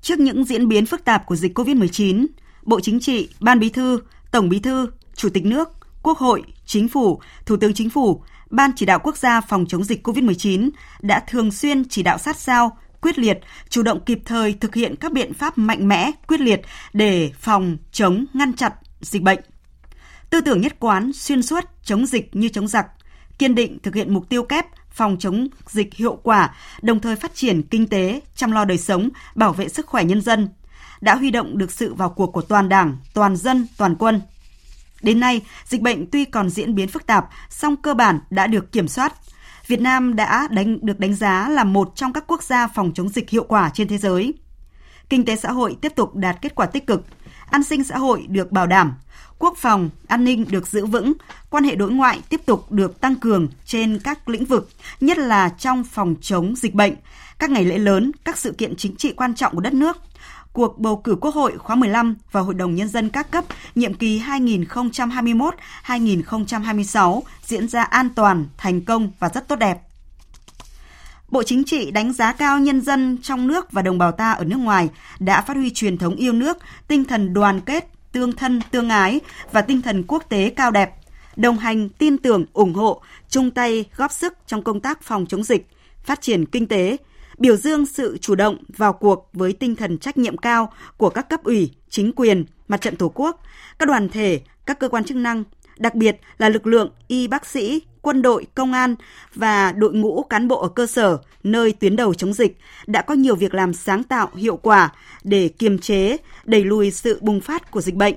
Trước những diễn biến phức tạp của dịch COVID-19, Bộ Chính trị, Ban Bí thư, Tổng Bí thư, Chủ tịch nước, Quốc hội, Chính phủ, Thủ tướng Chính phủ, Ban chỉ đạo quốc gia phòng chống dịch COVID-19 đã thường xuyên chỉ đạo sát sao, quyết liệt, chủ động kịp thời thực hiện các biện pháp mạnh mẽ, quyết liệt để phòng, chống, ngăn chặn dịch bệnh. Tư tưởng nhất quán, xuyên suốt, chống dịch như chống giặc, kiên định thực hiện mục tiêu kép phòng chống dịch hiệu quả, đồng thời phát triển kinh tế, chăm lo đời sống, bảo vệ sức khỏe nhân dân, đã huy động được sự vào cuộc của toàn Đảng, toàn dân, toàn quân. Đến nay, dịch bệnh tuy còn diễn biến phức tạp, song cơ bản đã được kiểm soát. Việt Nam đã đánh được đánh giá là một trong các quốc gia phòng chống dịch hiệu quả trên thế giới. Kinh tế xã hội tiếp tục đạt kết quả tích cực, an sinh xã hội được bảo đảm, quốc phòng, an ninh được giữ vững, quan hệ đối ngoại tiếp tục được tăng cường trên các lĩnh vực, nhất là trong phòng chống dịch bệnh, các ngày lễ lớn, các sự kiện chính trị quan trọng của đất nước, cuộc bầu cử Quốc hội khóa 15 và Hội đồng Nhân dân các cấp nhiệm kỳ 2021-2026 diễn ra an toàn, thành công và rất tốt đẹp. Bộ Chính trị đánh giá cao nhân dân trong nước và đồng bào ta ở nước ngoài đã phát huy truyền thống yêu nước, tinh thần đoàn kết, tương thân, tương ái và tinh thần quốc tế cao đẹp, đồng hành, tin tưởng, ủng hộ, chung tay góp sức trong công tác phòng chống dịch, phát triển kinh tế, biểu dương sự chủ động vào cuộc với tinh thần trách nhiệm cao của các cấp ủy, chính quyền, mặt trận Tổ quốc, các đoàn thể, các cơ quan chức năng, đặc biệt là lực lượng y bác sĩ, quân đội, công an và đội ngũ cán bộ ở cơ sở nơi tuyến đầu chống dịch đã có nhiều việc làm sáng tạo, hiệu quả để kiềm chế, đẩy lùi sự bùng phát của dịch bệnh.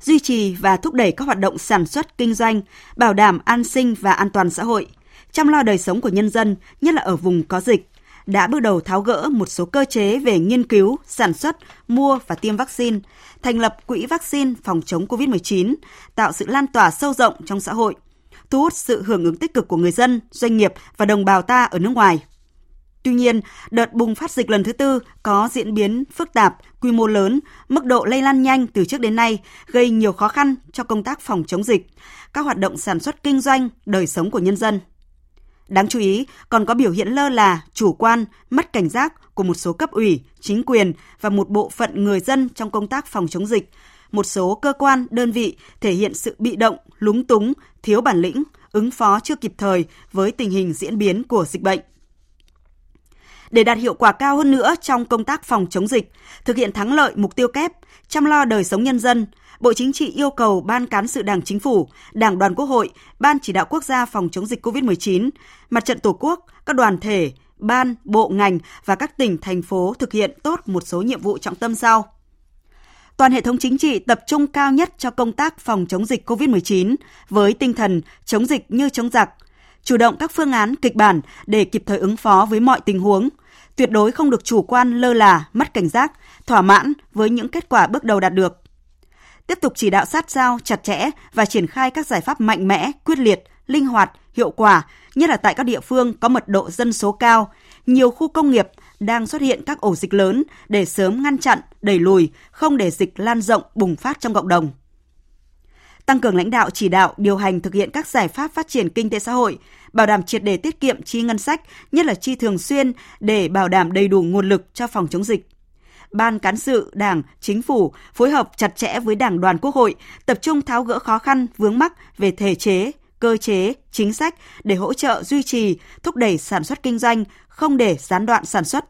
Duy trì và thúc đẩy các hoạt động sản xuất kinh doanh, bảo đảm an sinh và an toàn xã hội, chăm lo đời sống của nhân dân, nhất là ở vùng có dịch, đã bước đầu tháo gỡ một số cơ chế về nghiên cứu, sản xuất, mua và tiêm vaccine, thành lập quỹ vaccine phòng chống COVID-19, tạo sự lan tỏa sâu rộng trong xã hội, thu hút sự hưởng ứng tích cực của người dân, doanh nghiệp và đồng bào ta ở nước ngoài. Tuy nhiên, đợt bùng phát dịch lần thứ tư có diễn biến phức tạp, quy mô lớn, mức độ lây lan nhanh từ trước đến nay, gây nhiều khó khăn cho công tác phòng chống dịch, các hoạt động sản xuất kinh doanh, đời sống của nhân dân. Đáng chú ý, còn có biểu hiện lơ là, chủ quan, mất cảnh giác của một số cấp ủy, chính quyền và một bộ phận người dân trong công tác phòng chống dịch. Một số cơ quan, đơn vị thể hiện sự bị động, lúng túng, thiếu bản lĩnh, ứng phó chưa kịp thời với tình hình diễn biến của dịch bệnh. Để đạt hiệu quả cao hơn nữa trong công tác phòng chống dịch, thực hiện thắng lợi mục tiêu kép, chăm lo đời sống nhân dân, Bộ Chính trị yêu cầu Ban Cán sự Đảng Chính phủ, Đảng đoàn Quốc hội, Ban chỉ đạo quốc gia phòng chống dịch COVID-19, Mặt trận Tổ quốc, các đoàn thể, ban, bộ ngành và các tỉnh, thành phố thực hiện tốt một số nhiệm vụ trọng tâm sau. Toàn hệ thống chính trị tập trung cao nhất cho công tác phòng chống dịch COVID-19 với tinh thần chống dịch như chống giặc, chủ động các phương án kịch bản để kịp thời ứng phó với mọi tình huống, tuyệt đối không được chủ quan lơ là, mất cảnh giác, thỏa mãn với những kết quả bước đầu đạt được. Tiếp tục chỉ đạo sát sao, chặt chẽ và triển khai các giải pháp mạnh mẽ, quyết liệt, linh hoạt, hiệu quả, nhất là tại các địa phương có mật độ dân số cao, nhiều khu công nghiệp đang xuất hiện các ổ dịch lớn để sớm ngăn chặn, đẩy lùi, không để dịch lan rộng bùng phát trong cộng đồng tăng cường lãnh đạo chỉ đạo điều hành thực hiện các giải pháp phát triển kinh tế xã hội, bảo đảm triệt đề tiết kiệm chi ngân sách, nhất là chi thường xuyên để bảo đảm đầy đủ nguồn lực cho phòng chống dịch. Ban cán sự Đảng, Chính phủ phối hợp chặt chẽ với Đảng đoàn Quốc hội, tập trung tháo gỡ khó khăn, vướng mắc về thể chế, cơ chế, chính sách để hỗ trợ duy trì, thúc đẩy sản xuất kinh doanh, không để gián đoạn sản xuất.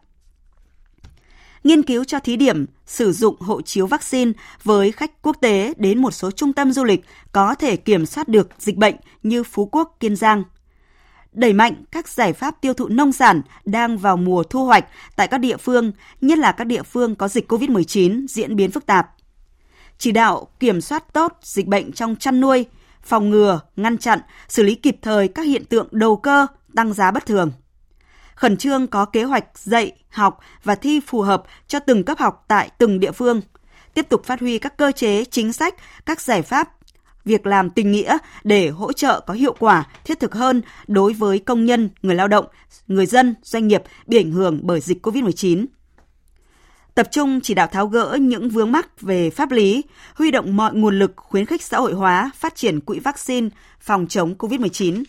Nghiên cứu cho thí điểm sử dụng hộ chiếu vaccine với khách quốc tế đến một số trung tâm du lịch có thể kiểm soát được dịch bệnh như Phú Quốc, Kiên Giang. Đẩy mạnh các giải pháp tiêu thụ nông sản đang vào mùa thu hoạch tại các địa phương, nhất là các địa phương có dịch COVID-19 diễn biến phức tạp. Chỉ đạo kiểm soát tốt dịch bệnh trong chăn nuôi, phòng ngừa, ngăn chặn, xử lý kịp thời các hiện tượng đầu cơ, tăng giá bất thường. Khẩn trương có kế hoạch dạy, học và thi phù hợp cho từng cấp học tại từng địa phương. Tiếp tục phát huy các cơ chế, chính sách, các giải pháp việc làm tình nghĩa để hỗ trợ có hiệu quả, thiết thực hơn đối với công nhân, người lao động, người dân, doanh nghiệp bị ảnh hưởng bởi dịch COVID-19 tập trung chỉ đạo tháo gỡ những vướng mắc về pháp lý, huy động mọi nguồn lực khuyến khích xã hội hóa, phát triển quỹ vaccine phòng chống COVID-19,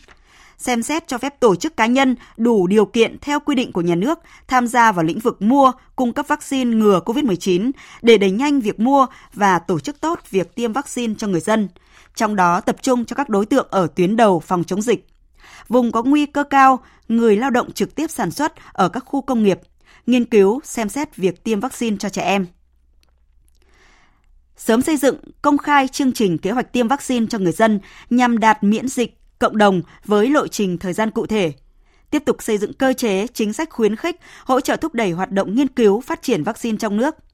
xem xét cho phép tổ chức cá nhân đủ điều kiện theo quy định của nhà nước tham gia vào lĩnh vực mua, cung cấp vaccine ngừa COVID-19 để đẩy nhanh việc mua và tổ chức tốt việc tiêm vaccine cho người dân, trong đó tập trung cho các đối tượng ở tuyến đầu phòng chống dịch. Vùng có nguy cơ cao, người lao động trực tiếp sản xuất ở các khu công nghiệp, nghiên cứu xem xét việc tiêm vaccine cho trẻ em. Sớm xây dựng công khai chương trình kế hoạch tiêm vaccine cho người dân nhằm đạt miễn dịch cộng đồng với lộ trình thời gian cụ thể. Tiếp tục xây dựng cơ chế, chính sách khuyến khích, hỗ trợ thúc đẩy hoạt động nghiên cứu phát triển vaccine trong nước –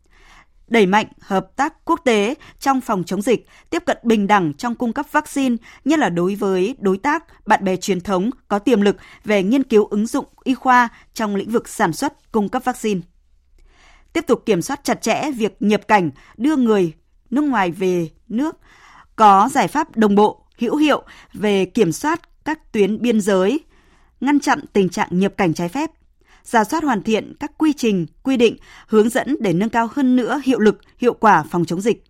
đẩy mạnh hợp tác quốc tế trong phòng chống dịch, tiếp cận bình đẳng trong cung cấp vaccine, nhất là đối với đối tác, bạn bè truyền thống có tiềm lực về nghiên cứu ứng dụng y khoa trong lĩnh vực sản xuất, cung cấp vaccine. Tiếp tục kiểm soát chặt chẽ việc nhập cảnh, đưa người nước ngoài về nước, có giải pháp đồng bộ, hữu hiệu về kiểm soát các tuyến biên giới, ngăn chặn tình trạng nhập cảnh trái phép, giả soát hoàn thiện các quy trình, quy định, hướng dẫn để nâng cao hơn nữa hiệu lực, hiệu quả phòng chống dịch.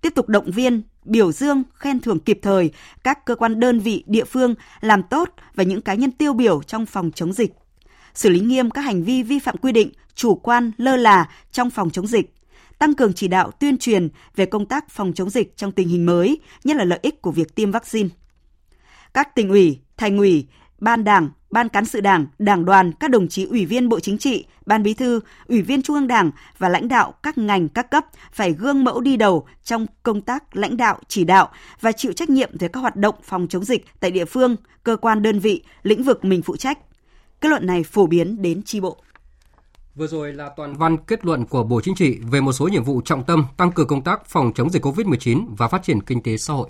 Tiếp tục động viên, biểu dương, khen thưởng kịp thời các cơ quan đơn vị địa phương làm tốt và những cá nhân tiêu biểu trong phòng chống dịch. Xử lý nghiêm các hành vi vi phạm quy định, chủ quan, lơ là trong phòng chống dịch. Tăng cường chỉ đạo tuyên truyền về công tác phòng chống dịch trong tình hình mới, nhất là lợi ích của việc tiêm vaccine. Các tỉnh ủy, thành ủy, ban đảng, ban cán sự đảng, đảng đoàn, các đồng chí ủy viên Bộ Chính trị, ban bí thư, ủy viên Trung ương Đảng và lãnh đạo các ngành các cấp phải gương mẫu đi đầu trong công tác lãnh đạo, chỉ đạo và chịu trách nhiệm về các hoạt động phòng chống dịch tại địa phương, cơ quan đơn vị, lĩnh vực mình phụ trách. Kết luận này phổ biến đến tri bộ. Vừa rồi là toàn văn kết luận của Bộ Chính trị về một số nhiệm vụ trọng tâm tăng cường công tác phòng chống dịch COVID-19 và phát triển kinh tế xã hội.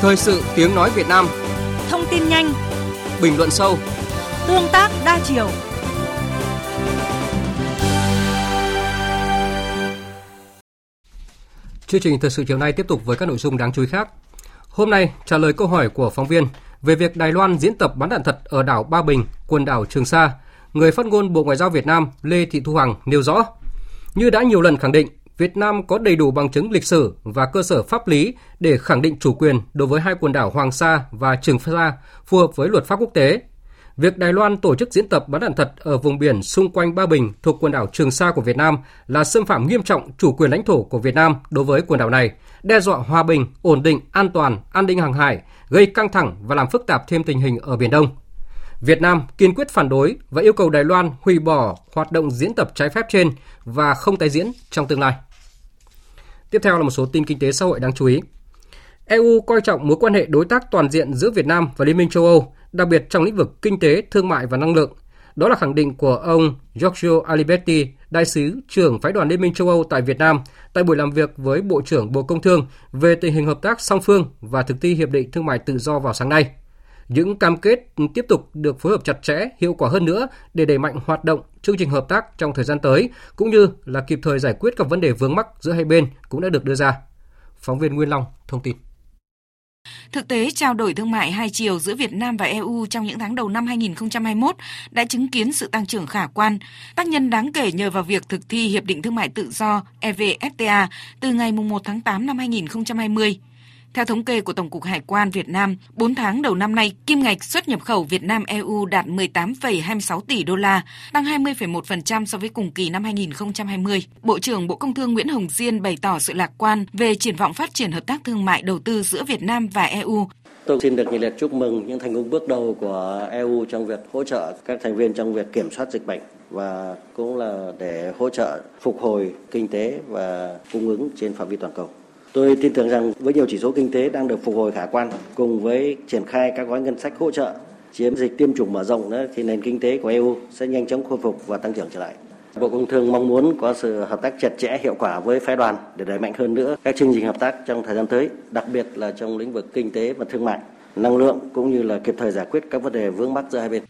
Thời sự tiếng nói Việt Nam Thông tin nhanh Bình luận sâu Tương tác đa chiều Chương trình thời sự chiều nay tiếp tục với các nội dung đáng chú ý khác. Hôm nay, trả lời câu hỏi của phóng viên về việc Đài Loan diễn tập bắn đạn thật ở đảo Ba Bình, quần đảo Trường Sa, người phát ngôn Bộ Ngoại giao Việt Nam Lê Thị Thu Hằng nêu rõ, như đã nhiều lần khẳng định, Việt Nam có đầy đủ bằng chứng lịch sử và cơ sở pháp lý để khẳng định chủ quyền đối với hai quần đảo Hoàng Sa và Trường Sa phù hợp với luật pháp quốc tế. Việc Đài Loan tổ chức diễn tập bắn đạn thật ở vùng biển xung quanh Ba Bình thuộc quần đảo Trường Sa của Việt Nam là xâm phạm nghiêm trọng chủ quyền lãnh thổ của Việt Nam đối với quần đảo này, đe dọa hòa bình, ổn định, an toàn, an ninh hàng hải, gây căng thẳng và làm phức tạp thêm tình hình ở Biển Đông. Việt Nam kiên quyết phản đối và yêu cầu Đài Loan hủy bỏ hoạt động diễn tập trái phép trên và không tái diễn trong tương lai. Tiếp theo là một số tin kinh tế xã hội đáng chú ý. EU coi trọng mối quan hệ đối tác toàn diện giữa Việt Nam và Liên minh châu Âu, đặc biệt trong lĩnh vực kinh tế, thương mại và năng lượng. Đó là khẳng định của ông Giorgio Aliberti, đại sứ trưởng phái đoàn Liên minh châu Âu tại Việt Nam, tại buổi làm việc với Bộ trưởng Bộ Công Thương về tình hình hợp tác song phương và thực thi Hiệp định Thương mại Tự do vào sáng nay. Những cam kết tiếp tục được phối hợp chặt chẽ, hiệu quả hơn nữa để đẩy mạnh hoạt động chương trình hợp tác trong thời gian tới, cũng như là kịp thời giải quyết các vấn đề vướng mắc giữa hai bên cũng đã được đưa ra. Phóng viên Nguyên Long thông tin. Thực tế, trao đổi thương mại hai chiều giữa Việt Nam và EU trong những tháng đầu năm 2021 đã chứng kiến sự tăng trưởng khả quan, tác nhân đáng kể nhờ vào việc thực thi Hiệp định Thương mại Tự do EVFTA từ ngày 1 tháng 8 năm 2020. Theo thống kê của Tổng cục Hải quan Việt Nam, 4 tháng đầu năm nay, kim ngạch xuất nhập khẩu Việt Nam EU đạt 18,26 tỷ đô la, tăng 20,1% so với cùng kỳ năm 2020. Bộ trưởng Bộ Công Thương Nguyễn Hồng Diên bày tỏ sự lạc quan về triển vọng phát triển hợp tác thương mại đầu tư giữa Việt Nam và EU. Tôi xin được nhiệt liệt chúc mừng những thành công bước đầu của EU trong việc hỗ trợ các thành viên trong việc kiểm soát dịch bệnh và cũng là để hỗ trợ phục hồi kinh tế và cung ứng trên phạm vi toàn cầu. Tôi tin tưởng rằng với nhiều chỉ số kinh tế đang được phục hồi khả quan cùng với triển khai các gói ngân sách hỗ trợ chiến dịch tiêm chủng mở rộng nữa thì nền kinh tế của EU sẽ nhanh chóng khôi phục và tăng trưởng trở lại. Bộ Công Thương mong muốn có sự hợp tác chặt chẽ hiệu quả với phái đoàn để đẩy mạnh hơn nữa các chương trình hợp tác trong thời gian tới, đặc biệt là trong lĩnh vực kinh tế và thương mại, năng lượng cũng như là kịp thời giải quyết các vấn đề vướng mắc giữa hai bên.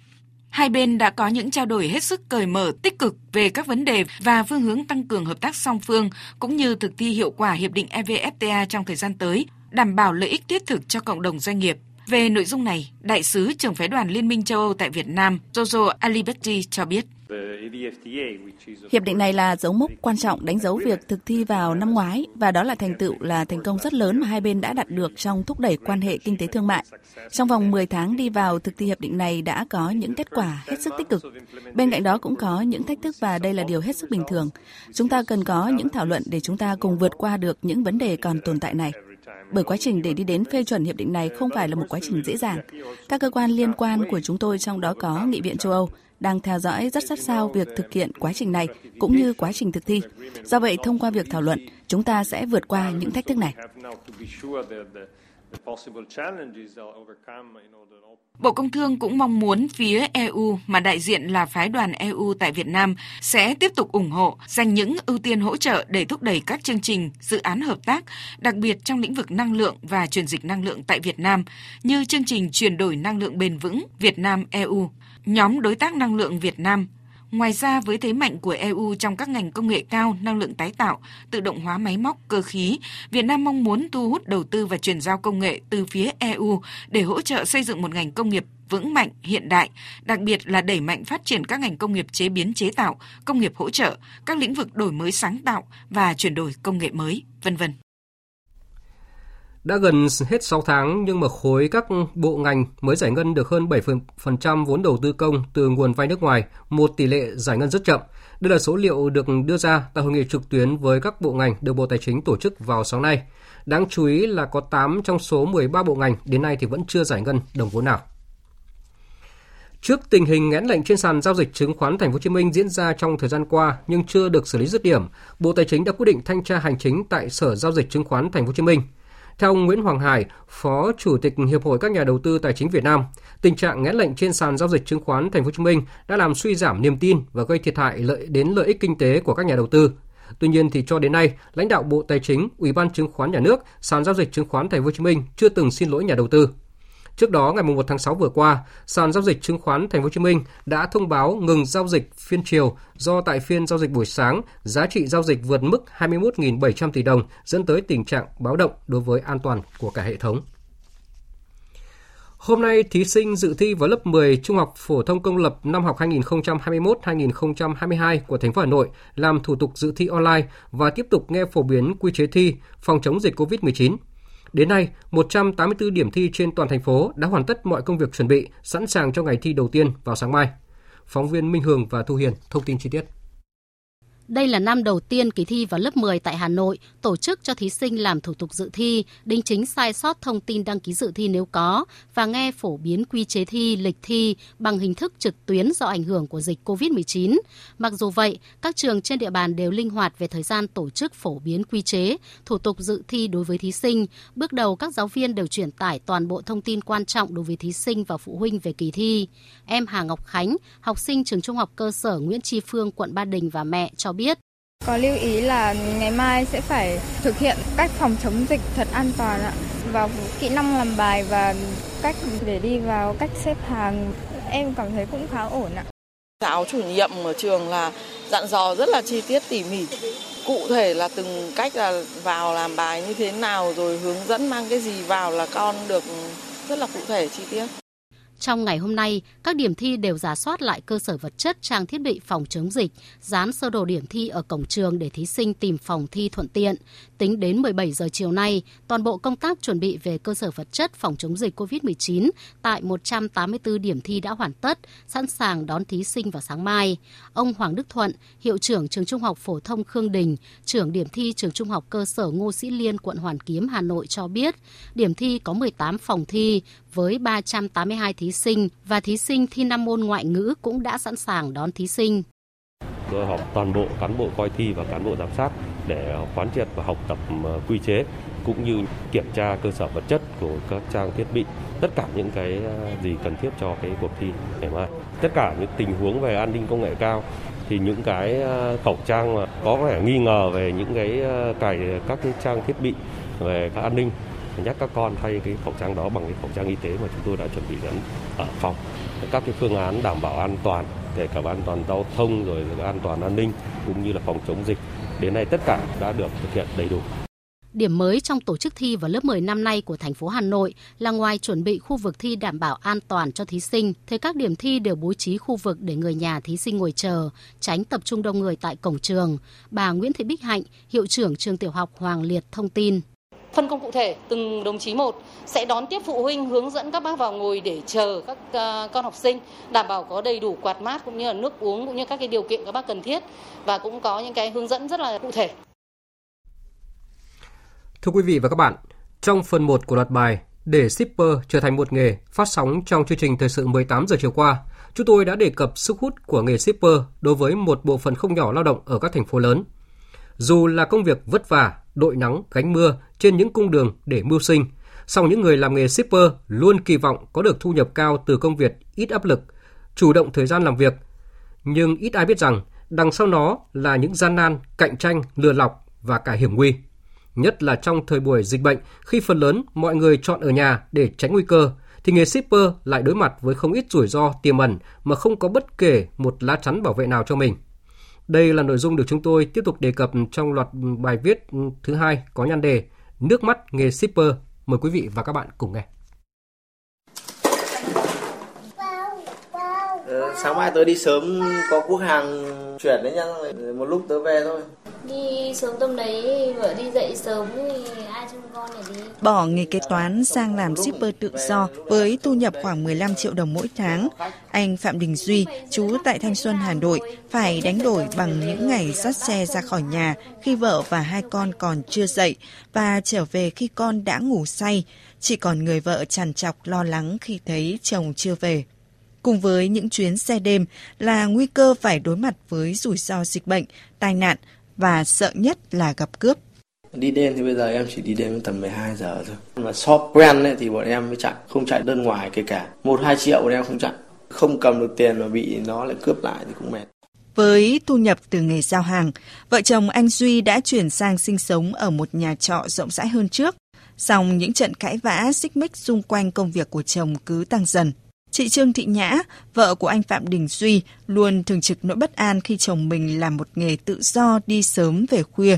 Hai bên đã có những trao đổi hết sức cởi mở, tích cực về các vấn đề và phương hướng tăng cường hợp tác song phương, cũng như thực thi hiệu quả Hiệp định EVFTA trong thời gian tới, đảm bảo lợi ích thiết thực cho cộng đồng doanh nghiệp. Về nội dung này, Đại sứ trưởng phái đoàn Liên minh châu Âu tại Việt Nam Jojo Aliberti cho biết. Hiệp định này là dấu mốc quan trọng đánh dấu việc thực thi vào năm ngoái, và đó là thành tựu là thành công rất lớn mà hai bên đã đạt được trong thúc đẩy quan hệ kinh tế thương mại. Trong vòng 10 tháng đi vào thực thi hiệp định này đã có những kết quả hết sức tích cực. Bên cạnh đó cũng có những thách thức và đây là điều hết sức bình thường. Chúng ta cần có những thảo luận để chúng ta cùng vượt qua được những vấn đề còn tồn tại này bởi quá trình để đi đến phê chuẩn hiệp định này không phải là một quá trình dễ dàng. Các cơ quan liên quan của chúng tôi trong đó có Nghị viện châu Âu đang theo dõi rất sát sao việc thực hiện quá trình này cũng như quá trình thực thi. Do vậy, thông qua việc thảo luận, chúng ta sẽ vượt qua những thách thức này. Bộ Công Thương cũng mong muốn phía EU mà đại diện là phái đoàn EU tại Việt Nam sẽ tiếp tục ủng hộ, dành những ưu tiên hỗ trợ để thúc đẩy các chương trình, dự án hợp tác, đặc biệt trong lĩnh vực năng lượng và chuyển dịch năng lượng tại Việt Nam, như chương trình chuyển đổi năng lượng bền vững Việt Nam EU, nhóm đối tác năng lượng Việt Nam Ngoài ra, với thế mạnh của EU trong các ngành công nghệ cao, năng lượng tái tạo, tự động hóa máy móc, cơ khí, Việt Nam mong muốn thu hút đầu tư và chuyển giao công nghệ từ phía EU để hỗ trợ xây dựng một ngành công nghiệp vững mạnh, hiện đại, đặc biệt là đẩy mạnh phát triển các ngành công nghiệp chế biến chế tạo, công nghiệp hỗ trợ, các lĩnh vực đổi mới sáng tạo và chuyển đổi công nghệ mới, vân vân. Đã gần hết 6 tháng nhưng mà khối các bộ ngành mới giải ngân được hơn 7% vốn đầu tư công từ nguồn vay nước ngoài, một tỷ lệ giải ngân rất chậm. Đây là số liệu được đưa ra tại hội nghị trực tuyến với các bộ ngành được Bộ Tài chính tổ chức vào sáng nay. Đáng chú ý là có 8 trong số 13 bộ ngành đến nay thì vẫn chưa giải ngân đồng vốn nào. Trước tình hình nghẽn lệnh trên sàn giao dịch chứng khoán Thành phố Hồ Chí Minh diễn ra trong thời gian qua nhưng chưa được xử lý dứt điểm, Bộ Tài chính đã quyết định thanh tra hành chính tại Sở giao dịch chứng khoán Thành phố Hồ Chí Minh. Theo ông Nguyễn Hoàng Hải, Phó Chủ tịch Hiệp hội các nhà đầu tư tài chính Việt Nam, tình trạng nghẽn lệnh trên sàn giao dịch chứng khoán Thành phố Hồ Chí Minh đã làm suy giảm niềm tin và gây thiệt hại lợi đến lợi ích kinh tế của các nhà đầu tư. Tuy nhiên thì cho đến nay, lãnh đạo Bộ Tài chính, Ủy ban Chứng khoán Nhà nước, sàn giao dịch chứng khoán Thành phố Hồ Chí Minh chưa từng xin lỗi nhà đầu tư. Trước đó ngày 1 tháng 6 vừa qua, sàn giao dịch chứng khoán Thành phố Hồ Chí Minh đã thông báo ngừng giao dịch phiên chiều do tại phiên giao dịch buổi sáng, giá trị giao dịch vượt mức 21.700 tỷ đồng, dẫn tới tình trạng báo động đối với an toàn của cả hệ thống. Hôm nay, thí sinh dự thi vào lớp 10 Trung học phổ thông công lập năm học 2021-2022 của thành phố Hà Nội làm thủ tục dự thi online và tiếp tục nghe phổ biến quy chế thi phòng chống dịch COVID-19. Đến nay, 184 điểm thi trên toàn thành phố đã hoàn tất mọi công việc chuẩn bị, sẵn sàng cho ngày thi đầu tiên vào sáng mai. Phóng viên Minh Hường và Thu Hiền thông tin chi tiết. Đây là năm đầu tiên kỳ thi vào lớp 10 tại Hà Nội tổ chức cho thí sinh làm thủ tục dự thi, đính chính sai sót thông tin đăng ký dự thi nếu có và nghe phổ biến quy chế thi, lịch thi bằng hình thức trực tuyến do ảnh hưởng của dịch COVID-19. Mặc dù vậy, các trường trên địa bàn đều linh hoạt về thời gian tổ chức phổ biến quy chế, thủ tục dự thi đối với thí sinh. Bước đầu các giáo viên đều truyền tải toàn bộ thông tin quan trọng đối với thí sinh và phụ huynh về kỳ thi. Em Hà Ngọc Khánh, học sinh trường Trung học cơ sở Nguyễn Tri Phương, quận Ba Đình và mẹ cho biết có lưu ý là ngày mai sẽ phải thực hiện cách phòng chống dịch thật an toàn ạ. Vào kỹ năng làm bài và cách để đi vào cách xếp hàng em cảm thấy cũng khá ổn ạ. Giáo chủ nhiệm ở trường là dặn dò rất là chi tiết tỉ mỉ, cụ thể là từng cách là vào làm bài như thế nào rồi hướng dẫn mang cái gì vào là con được rất là cụ thể chi tiết. Trong ngày hôm nay, các điểm thi đều giả soát lại cơ sở vật chất trang thiết bị phòng chống dịch, dán sơ đồ điểm thi ở cổng trường để thí sinh tìm phòng thi thuận tiện. Tính đến 17 giờ chiều nay, toàn bộ công tác chuẩn bị về cơ sở vật chất phòng chống dịch COVID-19 tại 184 điểm thi đã hoàn tất, sẵn sàng đón thí sinh vào sáng mai. Ông Hoàng Đức Thuận, hiệu trưởng trường Trung học phổ thông Khương Đình, trưởng điểm thi trường Trung học cơ sở Ngô Sĩ Liên, quận Hoàn Kiếm, Hà Nội cho biết, điểm thi có 18 phòng thi với 382 thí sinh và thí sinh thi 5 môn ngoại ngữ cũng đã sẵn sàng đón thí sinh. Họp toàn bộ cán bộ coi thi và cán bộ giám sát để quán triệt và học tập ờ, quy chế cũng như kiểm tra cơ sở vật chất của các trang thiết bị, tất cả những cái ờ, gì cần thiết cho cái cuộc thi ngày mai. Tất cả những tình huống về an ninh công nghệ cao thì những cái ờ, khẩu trang mà có vẻ nghi ngờ về những cái cài các cái trang thiết bị về các an ninh nhắc các con thay cái khẩu trang đó bằng cái khẩu trang y tế mà chúng tôi đã chuẩn bị sẵn ở phòng các cái phương án đảm bảo an toàn kể cả an toàn giao thông rồi an toàn an ninh cũng như là phòng chống dịch đến nay tất cả đã được thực hiện đầy đủ. Điểm mới trong tổ chức thi vào lớp 10 năm nay của thành phố Hà Nội là ngoài chuẩn bị khu vực thi đảm bảo an toàn cho thí sinh, thì các điểm thi đều bố trí khu vực để người nhà thí sinh ngồi chờ, tránh tập trung đông người tại cổng trường. Bà Nguyễn Thị Bích Hạnh, hiệu trưởng trường tiểu học Hoàng Liệt thông tin phân công cụ thể từng đồng chí một sẽ đón tiếp phụ huynh hướng dẫn các bác vào ngồi để chờ các à, con học sinh đảm bảo có đầy đủ quạt mát cũng như là nước uống cũng như các cái điều kiện các bác cần thiết và cũng có những cái hướng dẫn rất là cụ thể. Thưa quý vị và các bạn, trong phần 1 của loạt bài để shipper trở thành một nghề phát sóng trong chương trình thời sự 18 giờ chiều qua, chúng tôi đã đề cập sức hút của nghề shipper đối với một bộ phận không nhỏ lao động ở các thành phố lớn. Dù là công việc vất vả, đội nắng, gánh mưa trên những cung đường để mưu sinh, song những người làm nghề shipper luôn kỳ vọng có được thu nhập cao từ công việc ít áp lực, chủ động thời gian làm việc. Nhưng ít ai biết rằng đằng sau nó là những gian nan, cạnh tranh, lừa lọc và cả hiểm nguy. Nhất là trong thời buổi dịch bệnh, khi phần lớn mọi người chọn ở nhà để tránh nguy cơ, thì nghề shipper lại đối mặt với không ít rủi ro tiềm ẩn mà không có bất kể một lá chắn bảo vệ nào cho mình. Đây là nội dung được chúng tôi tiếp tục đề cập trong loạt bài viết thứ hai có nhan đề Nước mắt nghề shipper. Mời quý vị và các bạn cùng nghe. Sáng mai tôi đi sớm có quốc hàng chuyển đấy nhá, một lúc tớ về thôi. Đi sớm tầm đấy vợ đi dậy sớm thì ai trông con để đi. Bỏ nghề kế toán sang làm shipper tự do với thu nhập khoảng 15 triệu đồng mỗi tháng. Anh Phạm Đình Duy, chú tại Thanh Xuân, Hà Nội, phải đánh đổi bằng những ngày dắt xe ra khỏi nhà khi vợ và hai con còn chưa dậy và trở về khi con đã ngủ say. Chỉ còn người vợ trằn trọc lo lắng khi thấy chồng chưa về cùng với những chuyến xe đêm là nguy cơ phải đối mặt với rủi ro dịch bệnh, tai nạn và sợ nhất là gặp cướp. Đi đêm thì bây giờ em chỉ đi đêm tầm 12 giờ thôi. Mà shop quen ấy, thì bọn em mới chạy, không chạy đơn ngoài kể cả. 1-2 triệu bọn em không chạy. Không cầm được tiền mà bị nó lại cướp lại thì cũng mệt. Với thu nhập từ nghề giao hàng, vợ chồng anh Duy đã chuyển sang sinh sống ở một nhà trọ rộng rãi hơn trước. Song những trận cãi vã xích mích xung quanh công việc của chồng cứ tăng dần. Chị Trương Thị Nhã, vợ của anh Phạm Đình Duy, luôn thường trực nỗi bất an khi chồng mình làm một nghề tự do đi sớm về khuya.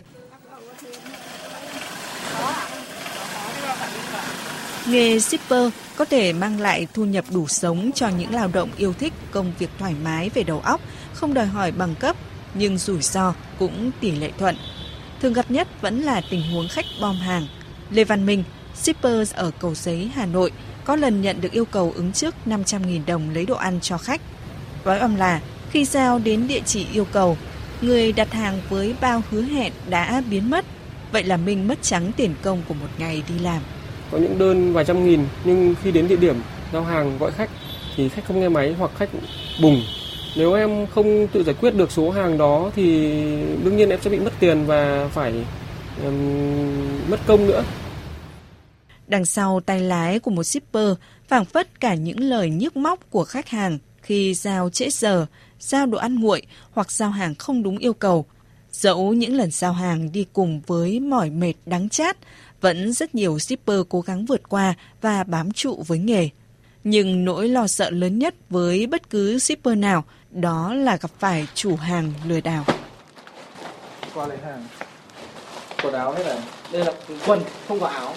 Nghề shipper có thể mang lại thu nhập đủ sống cho những lao động yêu thích công việc thoải mái về đầu óc, không đòi hỏi bằng cấp, nhưng rủi ro cũng tỷ lệ thuận. Thường gặp nhất vẫn là tình huống khách bom hàng. Lê Văn Minh, shipper ở Cầu Giấy, Hà Nội, có lần nhận được yêu cầu ứng trước 500.000 đồng lấy đồ ăn cho khách. Nói âm là khi giao đến địa chỉ yêu cầu, người đặt hàng với bao hứa hẹn đã biến mất. Vậy là mình mất trắng tiền công của một ngày đi làm. Có những đơn vài trăm nghìn nhưng khi đến địa điểm giao hàng gọi khách thì khách không nghe máy hoặc khách bùng. Nếu em không tự giải quyết được số hàng đó thì đương nhiên em sẽ bị mất tiền và phải um, mất công nữa. Đằng sau tay lái của một shipper phảng phất cả những lời nhức móc của khách hàng khi giao trễ giờ, giao đồ ăn nguội hoặc giao hàng không đúng yêu cầu. Dẫu những lần giao hàng đi cùng với mỏi mệt đắng chát, vẫn rất nhiều shipper cố gắng vượt qua và bám trụ với nghề. Nhưng nỗi lo sợ lớn nhất với bất cứ shipper nào đó là gặp phải chủ hàng lừa đảo. qua lấy hàng. Quần áo thế này. Đây là quần, không có áo.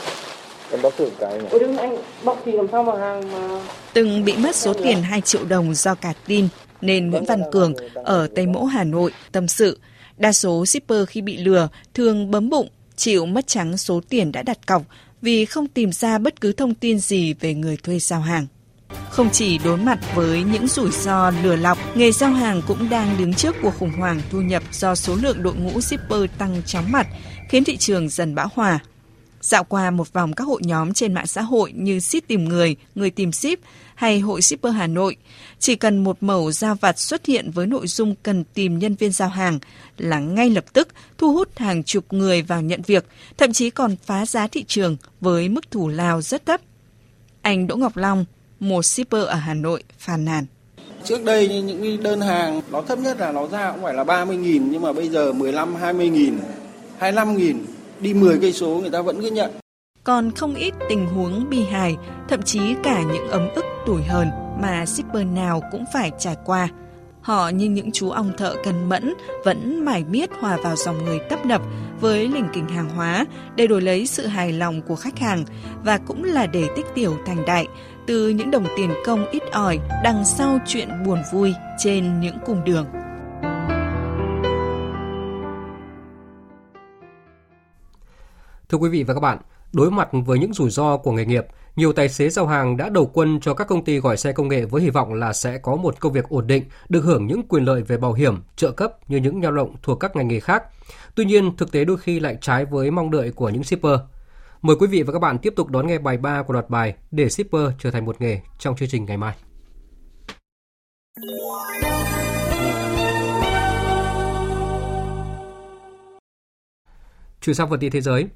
Em bóc thử cái này. Ôi đừng anh bóc thì làm sao mà hàng mà... Từng bị mất số tiền 2 triệu đồng do cả tin nên Nguyễn Văn Cường ở Tây Mỗ Hà Nội tâm sự. Đa số shipper khi bị lừa thường bấm bụng, chịu mất trắng số tiền đã đặt cọc vì không tìm ra bất cứ thông tin gì về người thuê giao hàng. Không chỉ đối mặt với những rủi ro lừa lọc, nghề giao hàng cũng đang đứng trước cuộc khủng hoảng thu nhập do số lượng đội ngũ shipper tăng chóng mặt, khiến thị trường dần bão hòa. Dạo qua một vòng các hội nhóm trên mạng xã hội như ship tìm người, người tìm ship hay hội shipper Hà Nội, chỉ cần một mẫu giao vặt xuất hiện với nội dung cần tìm nhân viên giao hàng là ngay lập tức thu hút hàng chục người vào nhận việc, thậm chí còn phá giá thị trường với mức thủ lao rất thấp. Anh Đỗ Ngọc Long, một shipper ở Hà Nội, phàn nàn. Trước đây những đơn hàng nó thấp nhất là nó ra cũng phải là 30 nghìn nhưng mà bây giờ 15 20 nghìn, 25 nghìn đi 10 cây số người ta vẫn cứ nhận. Còn không ít tình huống bi hài, thậm chí cả những ấm ức tuổi hờn mà shipper nào cũng phải trải qua. Họ như những chú ong thợ cần mẫn vẫn mải miết hòa vào dòng người tấp nập với lình kình hàng hóa để đổi lấy sự hài lòng của khách hàng và cũng là để tích tiểu thành đại từ những đồng tiền công ít ỏi đằng sau chuyện buồn vui trên những cung đường. Thưa quý vị và các bạn, đối mặt với những rủi ro của nghề nghiệp, nhiều tài xế giao hàng đã đầu quân cho các công ty gọi xe công nghệ với hy vọng là sẽ có một công việc ổn định, được hưởng những quyền lợi về bảo hiểm, trợ cấp như những lao động thuộc các ngành nghề khác. Tuy nhiên, thực tế đôi khi lại trái với mong đợi của những shipper. Mời quý vị và các bạn tiếp tục đón nghe bài 3 của loạt bài để shipper trở thành một nghề trong chương trình ngày mai. Chuyển sang phần tin thế giới.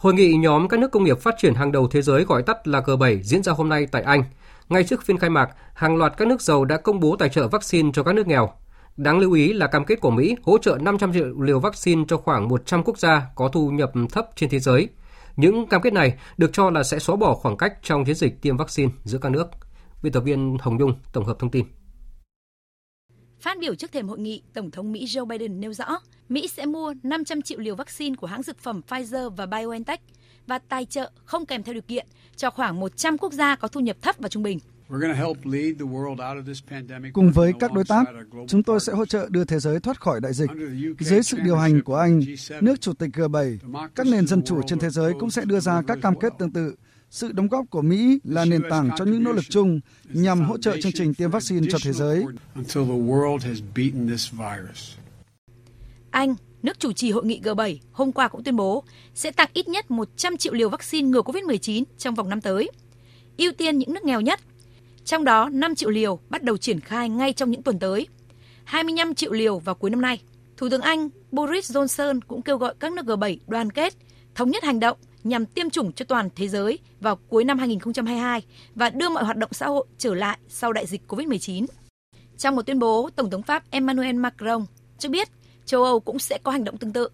Hội nghị nhóm các nước công nghiệp phát triển hàng đầu thế giới gọi tắt là G7 diễn ra hôm nay tại Anh. Ngay trước phiên khai mạc, hàng loạt các nước giàu đã công bố tài trợ vaccine cho các nước nghèo. Đáng lưu ý là cam kết của Mỹ hỗ trợ 500 triệu liều vaccine cho khoảng 100 quốc gia có thu nhập thấp trên thế giới. Những cam kết này được cho là sẽ xóa bỏ khoảng cách trong chiến dịch tiêm vaccine giữa các nước. Biên tập viên Hồng Nhung tổng hợp thông tin. Phát biểu trước thềm hội nghị, Tổng thống Mỹ Joe Biden nêu rõ Mỹ sẽ mua 500 triệu liều vaccine của hãng dược phẩm Pfizer và BioNTech và tài trợ không kèm theo điều kiện cho khoảng 100 quốc gia có thu nhập thấp và trung bình. Cùng với các đối tác, chúng tôi sẽ hỗ trợ đưa thế giới thoát khỏi đại dịch. Dưới sự điều hành của Anh, nước chủ tịch G7, các nền dân chủ trên thế giới cũng sẽ đưa ra các cam kết tương tự. Sự đóng góp của Mỹ là nền tảng cho những nỗ lực chung nhằm hỗ trợ chương trình tiêm vaccine cho thế giới. Anh, nước chủ trì hội nghị G7, hôm qua cũng tuyên bố sẽ tặng ít nhất 100 triệu liều vaccine ngừa COVID-19 trong vòng năm tới. Ưu tiên những nước nghèo nhất. Trong đó, 5 triệu liều bắt đầu triển khai ngay trong những tuần tới. 25 triệu liều vào cuối năm nay. Thủ tướng Anh Boris Johnson cũng kêu gọi các nước G7 đoàn kết, thống nhất hành động nhằm tiêm chủng cho toàn thế giới vào cuối năm 2022 và đưa mọi hoạt động xã hội trở lại sau đại dịch COVID-19. Trong một tuyên bố, Tổng thống Pháp Emmanuel Macron cho biết châu Âu cũng sẽ có hành động tương tự.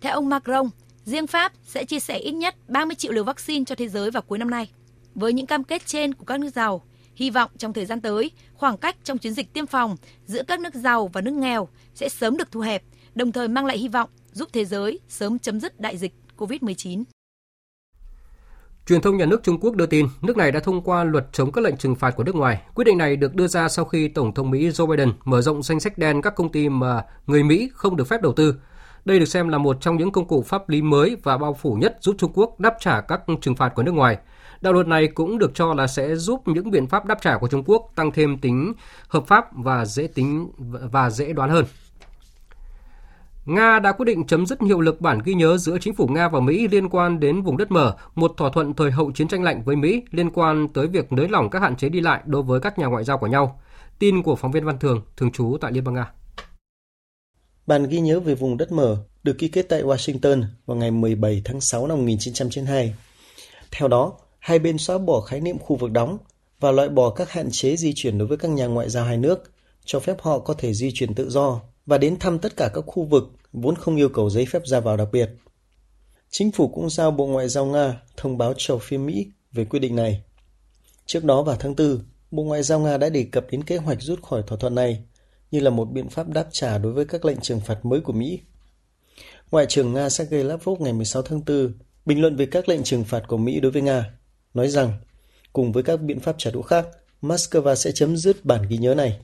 Theo ông Macron, riêng Pháp sẽ chia sẻ ít nhất 30 triệu liều vaccine cho thế giới vào cuối năm nay. Với những cam kết trên của các nước giàu, hy vọng trong thời gian tới, khoảng cách trong chiến dịch tiêm phòng giữa các nước giàu và nước nghèo sẽ sớm được thu hẹp, đồng thời mang lại hy vọng giúp thế giới sớm chấm dứt đại dịch COVID-19. Truyền thông nhà nước Trung Quốc đưa tin, nước này đã thông qua luật chống các lệnh trừng phạt của nước ngoài. Quyết định này được đưa ra sau khi Tổng thống Mỹ Joe Biden mở rộng danh sách đen các công ty mà người Mỹ không được phép đầu tư. Đây được xem là một trong những công cụ pháp lý mới và bao phủ nhất giúp Trung Quốc đáp trả các trừng phạt của nước ngoài. Đạo luật này cũng được cho là sẽ giúp những biện pháp đáp trả của Trung Quốc tăng thêm tính hợp pháp và dễ tính và dễ đoán hơn. Nga đã quyết định chấm dứt hiệu lực bản ghi nhớ giữa chính phủ Nga và Mỹ liên quan đến vùng đất mở, một thỏa thuận thời hậu chiến tranh lạnh với Mỹ liên quan tới việc nới lỏng các hạn chế đi lại đối với các nhà ngoại giao của nhau. Tin của phóng viên Văn Thường, thường trú tại Liên bang Nga. Bản ghi nhớ về vùng đất mở được ký kết tại Washington vào ngày 17 tháng 6 năm 1992. Theo đó, hai bên xóa bỏ khái niệm khu vực đóng và loại bỏ các hạn chế di chuyển đối với các nhà ngoại giao hai nước, cho phép họ có thể di chuyển tự do và đến thăm tất cả các khu vực vốn không yêu cầu giấy phép ra vào đặc biệt. Chính phủ cũng giao Bộ Ngoại giao Nga thông báo cho phía Mỹ về quyết định này. Trước đó vào tháng 4, Bộ Ngoại giao Nga đã đề cập đến kế hoạch rút khỏi thỏa thuận này như là một biện pháp đáp trả đối với các lệnh trừng phạt mới của Mỹ. Ngoại trưởng Nga Sergei Lavrov ngày 16 tháng 4 bình luận về các lệnh trừng phạt của Mỹ đối với Nga, nói rằng cùng với các biện pháp trả đũa khác, Moscow sẽ chấm dứt bản ghi nhớ này.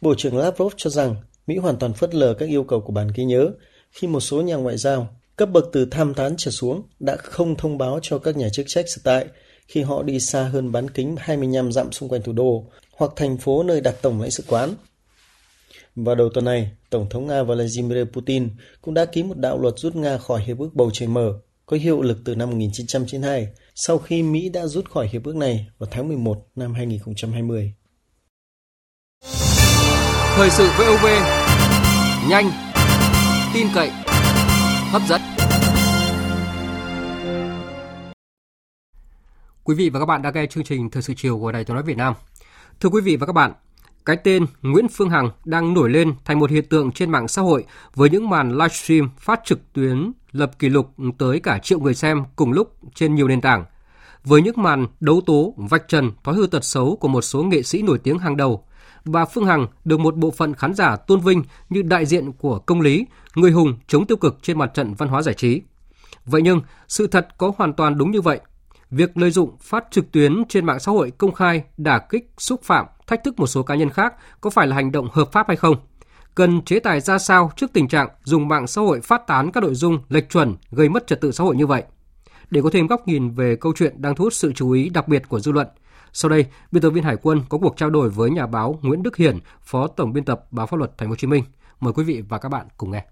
Bộ trưởng Lavrov cho rằng Mỹ hoàn toàn phớt lờ các yêu cầu của bản ghi nhớ khi một số nhà ngoại giao cấp bậc từ tham tán trở xuống đã không thông báo cho các nhà chức trách sở tại khi họ đi xa hơn bán kính 25 dặm xung quanh thủ đô hoặc thành phố nơi đặt tổng lãnh sự quán. Vào đầu tuần này, Tổng thống Nga Vladimir Putin cũng đã ký một đạo luật rút Nga khỏi Hiệp ước Bầu Trời Mở, có hiệu lực từ năm 1992, sau khi Mỹ đã rút khỏi hiệp ước này vào tháng 11 năm 2020. Thời sự VOV, nhanh, tin cậy, hấp dẫn. Quý vị và các bạn đang nghe chương trình Thời sự chiều của Đài Tiếng nói Việt Nam. Thưa quý vị và các bạn, cái tên Nguyễn Phương Hằng đang nổi lên thành một hiện tượng trên mạng xã hội với những màn livestream phát trực tuyến lập kỷ lục tới cả triệu người xem cùng lúc trên nhiều nền tảng. Với những màn đấu tố, vạch trần thói hư tật xấu của một số nghệ sĩ nổi tiếng hàng đầu, bà Phương Hằng được một bộ phận khán giả tôn vinh như đại diện của công lý, người hùng chống tiêu cực trên mặt trận văn hóa giải trí. Vậy nhưng, sự thật có hoàn toàn đúng như vậy việc lợi dụng phát trực tuyến trên mạng xã hội công khai đả kích, xúc phạm, thách thức một số cá nhân khác có phải là hành động hợp pháp hay không? Cần chế tài ra sao trước tình trạng dùng mạng xã hội phát tán các nội dung lệch chuẩn gây mất trật tự xã hội như vậy? Để có thêm góc nhìn về câu chuyện đang thu hút sự chú ý đặc biệt của dư luận, sau đây, biên tập viên Hải quân có cuộc trao đổi với nhà báo Nguyễn Đức Hiển, Phó Tổng biên tập Báo Pháp luật Thành phố Hồ Chí Minh. Mời quý vị và các bạn cùng nghe.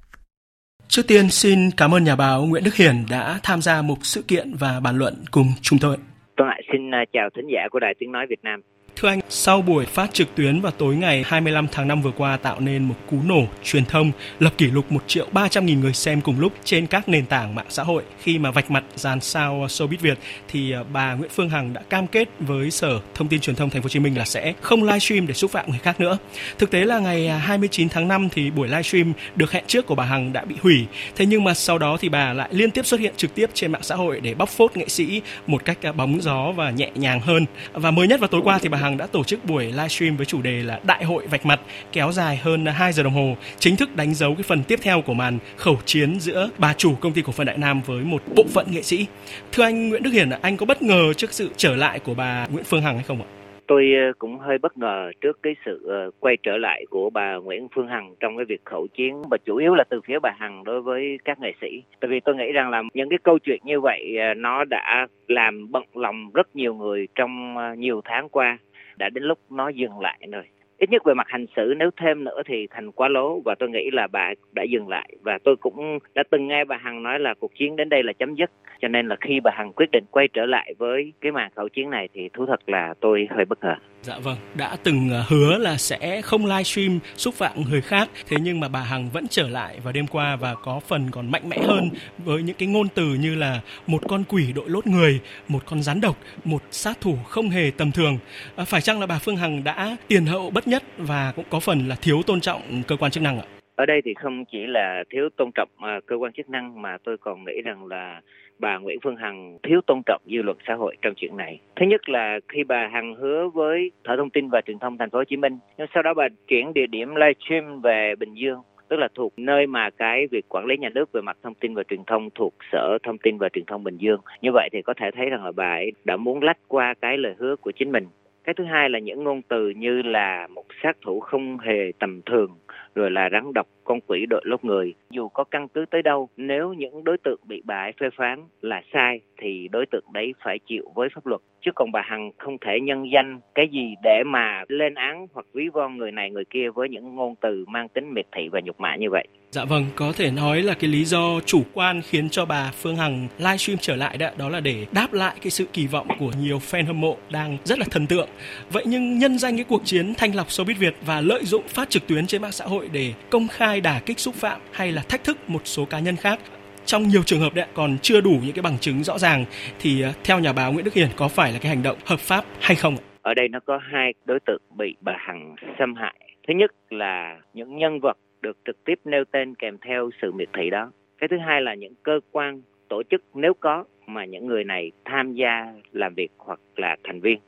Trước tiên xin cảm ơn nhà báo Nguyễn Đức Hiển đã tham gia một sự kiện và bàn luận cùng chúng tôi. Tôi lại xin à, chào thính giả của Đài Tiếng Nói Việt Nam. Thưa anh, sau buổi phát trực tuyến vào tối ngày 25 tháng 5 vừa qua tạo nên một cú nổ truyền thông lập kỷ lục 1 triệu 300 nghìn người xem cùng lúc trên các nền tảng mạng xã hội. Khi mà vạch mặt dàn sao showbiz Việt thì à, bà Nguyễn Phương Hằng đã cam kết với Sở Thông tin Truyền thông Thành phố Hồ Chí Minh là sẽ không livestream để xúc phạm người khác nữa. Thực tế là ngày à, 29 tháng 5 thì buổi livestream được hẹn trước của bà Hằng đã bị hủy. Thế nhưng mà sau đó thì bà lại liên tiếp xuất hiện trực tiếp trên mạng xã hội để bóc phốt nghệ sĩ một cách à, bóng gió và nhẹ nhàng hơn. Và mới nhất vào tối qua thì bà Hằng Hằng đã tổ chức buổi livestream với chủ đề là Đại hội vạch mặt kéo dài hơn 2 giờ đồng hồ, chính thức đánh dấu cái phần tiếp theo của màn khẩu chiến giữa bà chủ công ty cổ phần Đại Nam với một bộ phận nghệ sĩ. Thưa anh Nguyễn Đức Hiển, anh có bất ngờ trước sự trở lại của bà Nguyễn Phương Hằng hay không ạ? tôi ờ, cũng hơi bất ngờ trước cái sự ờ, quay trở lại của bà Nguyễn Phương Hằng trong cái việc khẩu chiến và chủ yếu là từ phía bà Hằng đối với các nghệ sĩ. Tại vì tôi nghĩ rằng là những cái câu chuyện như vậy ờ, nó đã làm bận lòng rất nhiều người trong nhiều tháng qua đã đến lúc nó dừng lại rồi. Ít nhất về mặt hành xử, nếu thêm nữa thì thành quá lố. Và tôi nghĩ là bà đã dừng lại. Và tôi cũng đã từng nghe bà hằng nói là cuộc chiến đến đây là chấm dứt. Cho nên là khi bà hằng quyết định quay trở lại với cái màn khẩu chiến này thì thú thật là tôi hơi bất ngờ. Dạ vâng, đã từng ờ, hứa là sẽ không livestream xúc phạm người khác, thế nhưng mà bà Hằng vẫn trở lại vào đêm qua và có phần còn mạnh mẽ hơn với những cái ngôn từ như là một con quỷ đội lốt người, một con rắn độc, một sát thủ không hề tầm thường. À, phải chăng là bà Phương Hằng đã tiền hậu bất nhất và cũng có phần là thiếu tôn trọng cơ quan chức năng ạ? Ở đây thì không chỉ là thiếu tôn trọng à, cơ quan chức năng mà tôi còn nghĩ rằng là bà Nguyễn Phương Hằng thiếu tôn trọng dư luận xã hội trong chuyện này. Thứ nhất là khi bà Hằng hứa với Sở Thông tin và Truyền thông Thành phố Hồ Chí Minh, nhưng sau đó bà chuyển địa điểm livestream về Bình Dương tức là thuộc nơi mà cái việc quản lý nhà nước về mặt thông tin và truyền thông thuộc Sở Thông tin và Truyền thông Bình Dương. Như vậy thì có thể thấy rằng là bà ấy đã muốn lách qua cái lời hứa của chính mình. Cái thứ hai là những ngôn từ như là một sát thủ không hề tầm thường rồi là rắn độc con quỷ đội lốt người. Dù có căn cứ tới đâu nếu những đối tượng bị bà ấy phê phán là sai thì đối tượng đấy phải chịu với pháp luật. Chứ còn bà hằng không thể nhân danh cái gì để mà lên án hoặc ví von người này người kia với những ngôn từ mang tính miệt thị và nhục mạ như vậy. Dạ vâng, có thể nói là cái lý do chủ quan khiến cho bà Phương Hằng livestream trở lại đó, đó là để đáp lại cái sự kỳ vọng của nhiều fan hâm mộ đang rất là thần tượng. Vậy nhưng nhân danh cái cuộc chiến thanh lọc showbiz Việt và lợi dụng phát trực tuyến trên mạng xã hội để công khai đả kích xúc phạm hay là thách thức một số cá nhân khác trong nhiều trường hợp đấy còn chưa đủ những cái bằng chứng rõ ràng thì ờ, theo nhà báo Nguyễn Đức Hiển có phải là cái hành động hợp pháp hay không? Ở đây nó có hai đối tượng bị bà Hằng xâm hại. Thứ nhất là những nhân vật được trực tiếp nêu tên kèm theo sự miệt thị đó. Cái thứ hai là những cơ quan, tổ chức nếu có mà những người này tham gia làm việc hoặc là thành viên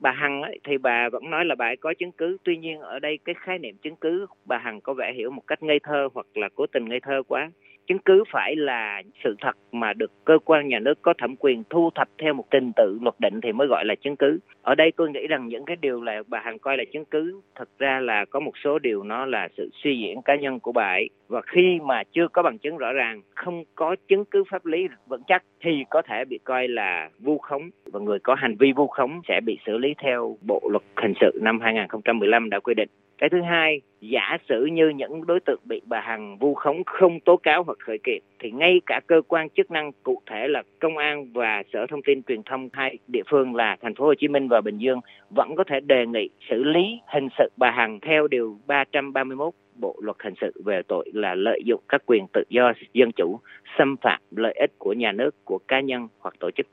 bà hằng ấy, thì bà vẫn nói là bà ấy có chứng cứ. Tuy nhiên ở đây cái khái niệm chứng cứ bà hằng có vẻ hiểu một cách ngây thơ hoặc là cố tình ngây thơ quá chứng cứ phải là sự thật mà được cơ quan nhà nước có thẩm quyền thu thập theo một trình tự luật định thì mới gọi là chứng cứ. Ở đây tôi nghĩ rằng những cái điều là bà hằng coi là chứng cứ thực ra là có một số điều nó là sự suy diễn cá nhân của bà ấy. Và khi mà chưa có bằng chứng rõ ràng, không có chứng cứ pháp lý vững chắc thì có thể bị coi là vu khống. Và người có hành vi vu khống sẽ bị xử lý theo bộ luật hình sự năm 2015 đã quy định cái thứ hai giả sử như những đối tượng bị bà hằng vu khống không tố cáo hoặc khởi kiện thì ngay cả cơ quan chức năng cụ thể là công an và sở thông tin truyền thông hai địa phương là thành phố Hồ Chí Minh và Bình Dương vẫn có thể đề nghị xử lý hình sự bà hằng theo điều 331 Bộ luật hình sự về tội là lợi dụng các quyền tự do dân chủ, xâm phạm lợi ích của nhà nước, của cá nhân hoặc tổ chức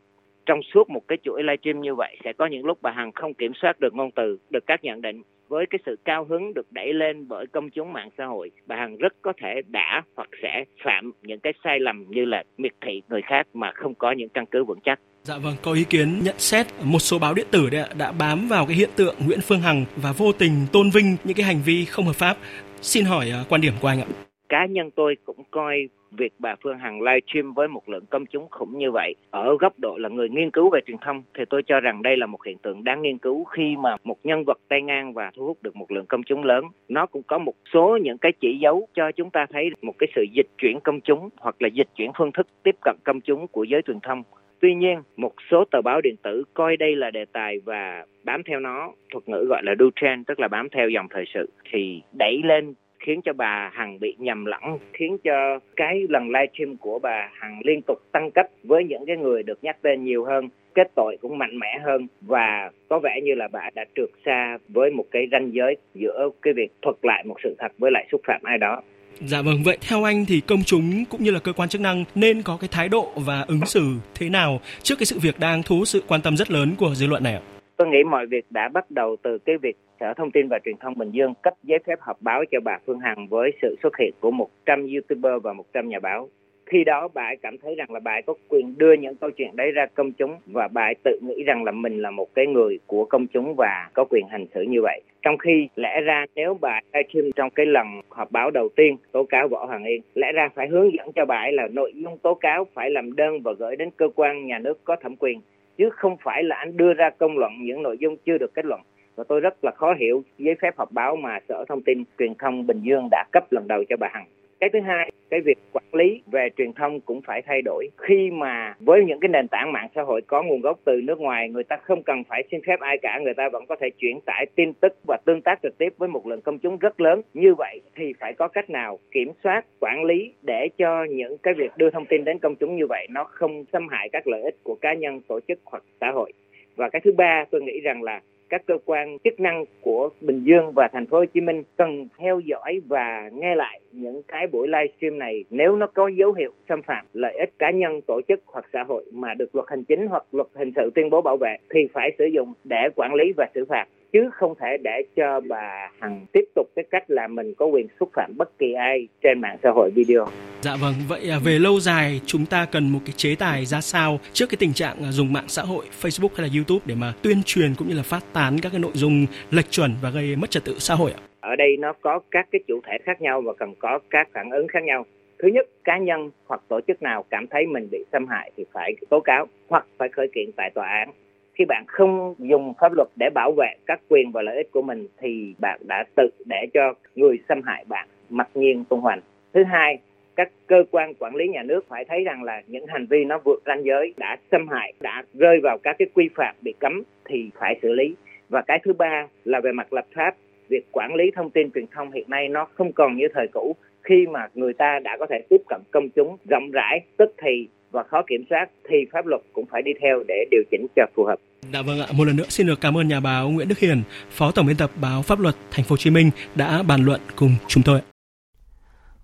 trong suốt một cái chuỗi livestream như vậy sẽ có những lúc bà Hằng không kiểm soát được ngôn từ, được các nhận định với cái sự cao hứng được đẩy lên bởi công chúng mạng xã hội, bà Hằng rất có thể đã hoặc sẽ phạm những cái sai lầm như là miệt thị người khác mà không có những căn cứ vững chắc. Dạ vâng, có ý kiến nhận xét một số báo điện tử đã, đã bám vào cái hiện tượng Nguyễn Phương Hằng và vô tình tôn vinh những cái hành vi không hợp pháp. Xin hỏi à, quan điểm của anh ạ. Cá nhân tôi cũng coi việc bà Phương Hằng livestream với một lượng công chúng khủng như vậy ở góc độ là người nghiên cứu về truyền thông thì tôi cho rằng đây là một hiện tượng đáng nghiên cứu khi mà một nhân vật tay ngang và thu hút được một lượng công chúng lớn. Nó cũng có một số những cái chỉ dấu cho chúng ta thấy một cái sự dịch chuyển công chúng hoặc là dịch chuyển phương thức tiếp cận công chúng của giới truyền thông. Tuy nhiên, một số tờ báo điện tử coi đây là đề tài và bám theo nó, thuật ngữ gọi là do trend, tức là bám theo dòng thời sự, thì đẩy lên khiến cho bà Hằng bị nhầm lẫn, khiến cho cái lần livestream của bà Hằng liên tục tăng cấp với những cái người được nhắc tên nhiều hơn kết tội cũng mạnh mẽ hơn và có vẻ như là bà đã trượt xa với một cái ranh giới giữa cái việc thuật lại một sự thật với lại xúc phạm ai đó. Dạ vâng, vậy theo anh thì công chúng cũng như là cơ quan chức năng nên có cái thái độ và ứng xử thế nào trước cái sự việc đang thu hút sự quan tâm rất lớn của dư luận này ạ? Tôi nghĩ mọi việc đã bắt đầu từ cái việc Sở Thông tin và Truyền thông Bình Dương cấp giấy phép họp báo cho bà Phương Hằng với sự xuất hiện của 100 YouTuber và 100 nhà báo. Khi đó bà ấy cảm thấy rằng là bà ấy có quyền đưa những câu chuyện đấy ra công chúng và bà ấy tự nghĩ rằng là mình là một cái người của công chúng và có quyền hành xử như vậy. Trong khi lẽ ra nếu bà livestream trong cái lần họp báo đầu tiên tố cáo Võ Hoàng Yên, lẽ ra phải hướng dẫn cho bà ấy là nội dung tố cáo phải làm đơn và gửi đến cơ quan nhà nước có thẩm quyền chứ không phải là anh đưa ra công luận, những nội dung chưa được kết luận và tôi rất là khó hiểu giấy phép họp báo mà Sở Thông tin Truyền thông Bình Dương đã cấp lần đầu cho bà Hằng. Cái thứ hai, cái việc quản lý về truyền thông cũng phải thay đổi. Khi mà với những cái nền tảng mạng xã hội có nguồn gốc từ nước ngoài, người ta không cần phải xin phép ai cả, người ta vẫn có thể chuyển tải tin tức và tương tác trực tiếp với một lượng công chúng rất lớn. Như vậy thì phải có cách nào kiểm soát, quản lý để cho những cái việc đưa thông tin đến công chúng như vậy nó không xâm hại các lợi ích của cá nhân, tổ chức hoặc xã hội. Và cái thứ ba tôi nghĩ rằng là các cơ quan chức năng của Bình Dương và thành phố Hồ Chí Minh cần theo dõi và nghe lại những cái buổi livestream này nếu nó có dấu hiệu xâm phạm lợi ích cá nhân, tổ chức hoặc xã hội mà được luật hành chính hoặc luật hình sự tuyên bố bảo vệ thì phải sử dụng để quản lý và xử phạt chứ không thể để cho bà Hằng tiếp tục cái cách là mình có quyền xúc phạm bất kỳ ai trên mạng xã hội video. Dạ vâng, vậy à, về lâu dài chúng ta cần một cái chế tài ra sao trước cái tình trạng à, dùng mạng xã hội Facebook hay là YouTube để mà tuyên truyền cũng như là phát tán các cái nội dung lệch chuẩn và gây mất trật tự xã hội ạ? Ở đây nó có các cái chủ thể khác nhau và cần có các phản ứng khác nhau. Thứ nhất, cá nhân hoặc tổ chức nào cảm thấy mình bị xâm hại thì phải tố cáo hoặc phải khởi kiện tại tòa án khi bạn không dùng pháp luật để bảo vệ các quyền và lợi ích của mình, thì bạn đã tự để cho người xâm hại bạn mặc nhiên tung hoành. Thứ hai, các cơ quan quản lý nhà nước phải thấy rằng là những hành vi nó vượt ranh giới, đã xâm hại, đã rơi vào các cái quy phạm bị cấm thì phải xử lý. Và cái thứ ba là về mặt lập pháp, việc quản lý thông tin truyền thông hiện nay nó không còn như thời cũ. Khi mà người ta đã có thể tiếp cận công chúng rộng rãi, tức thì và khó kiểm soát thì pháp luật cũng phải đi theo để điều chỉnh cho phù hợp. Dạ vâng ạ, một lần nữa xin được cảm ơn nhà báo Nguyễn Đức Hiền, Phó Tổng biên tập báo Pháp luật Thành phố Hồ Chí Minh đã bàn luận cùng chúng tôi.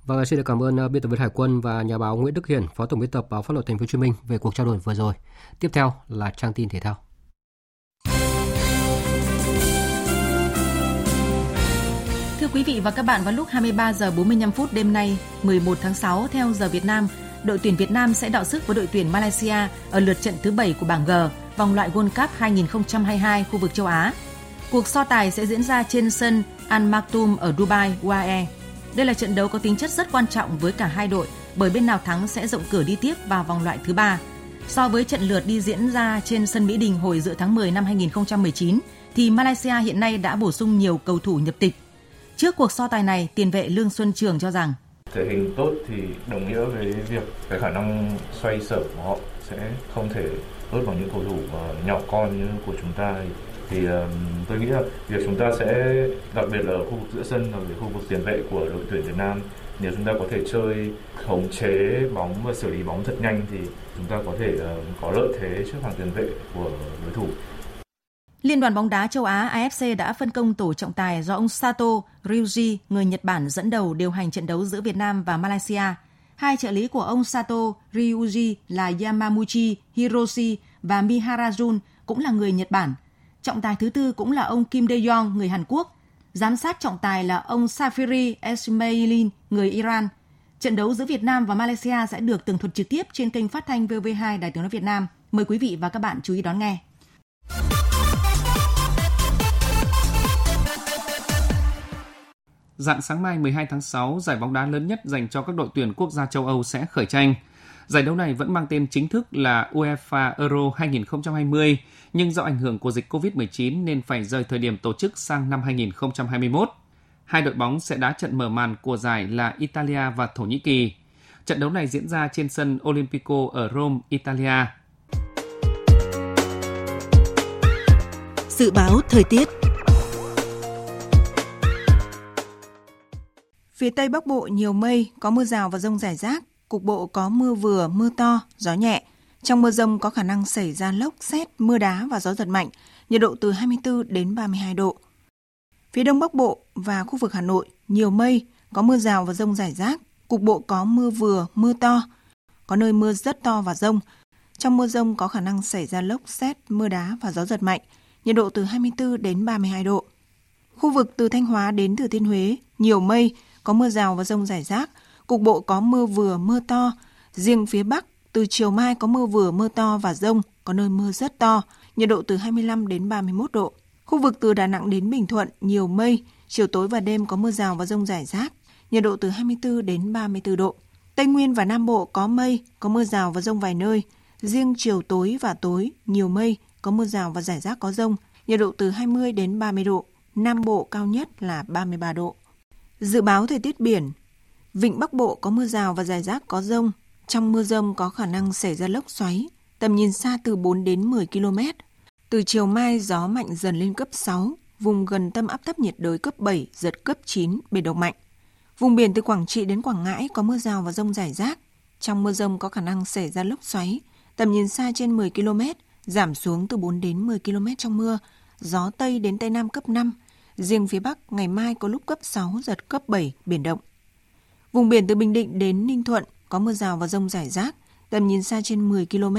Vâng, xin được cảm ơn uh, biên tập viên Hải Quân và nhà báo Nguyễn Đức Hiền, Phó Tổng biên tập báo Pháp luật Thành phố Hồ Chí Minh về cuộc trao đổi vừa rồi. Tiếp theo là trang tin thể thao. Thưa quý vị và các bạn, vào lúc 23 giờ 45 phút đêm nay, 11 tháng 6 theo giờ Việt Nam, đội tuyển Việt Nam sẽ đọ sức với đội tuyển Malaysia ở lượt trận thứ 7 của bảng G, vòng loại World Cup 2022 khu vực châu Á. Cuộc so tài sẽ diễn ra trên sân Al Maktoum ở Dubai, UAE. Đây là trận đấu có tính chất rất quan trọng với cả hai đội bởi bên nào thắng sẽ rộng cửa đi tiếp vào vòng loại thứ ba. So với trận lượt đi diễn ra trên sân Mỹ Đình hồi giữa tháng 10 năm 2019, thì Malaysia hiện nay đã bổ sung nhiều cầu thủ nhập tịch. Trước cuộc so tài này, tiền vệ Lương Xuân Trường cho rằng thể hình tốt thì đồng nghĩa với việc cái khả năng xoay sở của họ sẽ không thể tốt bằng những cầu thủ ờ, nhỏ con như của chúng ta thì um, tôi nghĩ là việc chúng ta sẽ đặc biệt là ở khu vực giữa sân và khu vực tiền vệ của đội tuyển Việt Nam nếu chúng ta có thể chơi khống chế bóng và xử lý bóng thật nhanh thì chúng ta có thể uh, có lợi thế trước hàng tiền vệ của đối thủ. Liên đoàn bóng đá châu Á AFC đã phân công tổ trọng tài do ông Sato Ryuji, người Nhật Bản dẫn đầu điều hành trận đấu giữa Việt Nam và Malaysia. Hai trợ lý của ông Sato Ryuji là Yamamuchi Hiroshi và Miharajun cũng là người Nhật Bản. Trọng tài thứ tư cũng là ông Kim Dae-yong, người Hàn Quốc. Giám sát trọng tài là ông Safiri Esmailin, người Iran. Trận đấu giữa Việt Nam và Malaysia sẽ được tường thuật trực tiếp trên kênh phát thanh VV2 Đài tiếng nói Việt Nam. Mời quý vị và các bạn chú ý đón nghe. Dạng sáng mai 12 tháng 6, giải bóng đá lớn nhất dành cho các đội tuyển quốc gia châu Âu sẽ khởi tranh. Giải đấu này vẫn mang tên chính thức là UEFA Euro 2020, nhưng do ảnh hưởng của dịch COVID-19 nên phải rời thời điểm tổ chức sang năm 2021. Hai đội bóng sẽ đá trận mở màn của giải là Italia và Thổ Nhĩ Kỳ. Trận đấu này diễn ra trên sân Olimpico ở Rome, Italia. Dự báo thời tiết Phía Tây Bắc Bộ nhiều mây, có mưa rào và rông rải rác, cục bộ có mưa vừa, mưa to, gió nhẹ. Trong mưa rông có khả năng xảy ra lốc, xét, mưa đá và gió giật mạnh, nhiệt độ từ 24 đến 32 độ. Phía Đông Bắc Bộ và khu vực Hà Nội nhiều mây, có mưa rào và rông rải rác, cục bộ có mưa vừa, mưa to, có nơi mưa rất to và rông. Trong mưa rông có khả năng xảy ra lốc, xét, mưa đá và gió giật mạnh, nhiệt độ từ 24 đến 32 độ. Khu vực từ Thanh Hóa đến Thừa Thiên Huế nhiều mây, có mưa rào và rông rải rác, cục bộ có mưa vừa mưa to. Riêng phía Bắc, từ chiều mai có mưa vừa mưa to và rông, có nơi mưa rất to, nhiệt độ từ 25 đến 31 độ. Khu vực từ Đà Nẵng đến Bình Thuận nhiều mây, chiều tối và đêm có mưa rào và rông rải rác, nhiệt độ từ 24 đến 34 độ. Tây Nguyên và Nam Bộ có mây, có mưa rào và rông vài nơi. Riêng chiều tối và tối nhiều mây, có mưa rào và rải rác có rông, nhiệt độ từ 20 đến 30 độ. Nam Bộ cao nhất là 33 độ. Dự báo thời tiết biển, Vịnh Bắc Bộ có mưa rào và rải rác có rông. Trong mưa rông có khả năng xảy ra lốc xoáy, tầm nhìn xa từ 4 đến 10 km. Từ chiều mai gió mạnh dần lên cấp 6, vùng gần tâm áp thấp nhiệt đới cấp 7, giật cấp 9, biển động mạnh. Vùng biển từ Quảng Trị đến Quảng Ngãi có mưa rào và rông rải rác. Trong mưa rông có khả năng xảy ra lốc xoáy, tầm nhìn xa trên 10 km, giảm xuống từ 4 đến 10 km trong mưa, gió Tây đến Tây Nam cấp 5, Riêng phía Bắc, ngày mai có lúc cấp 6, giật cấp 7, biển động. Vùng biển từ Bình Định đến Ninh Thuận có mưa rào và rông rải rác, tầm nhìn xa trên 10 km.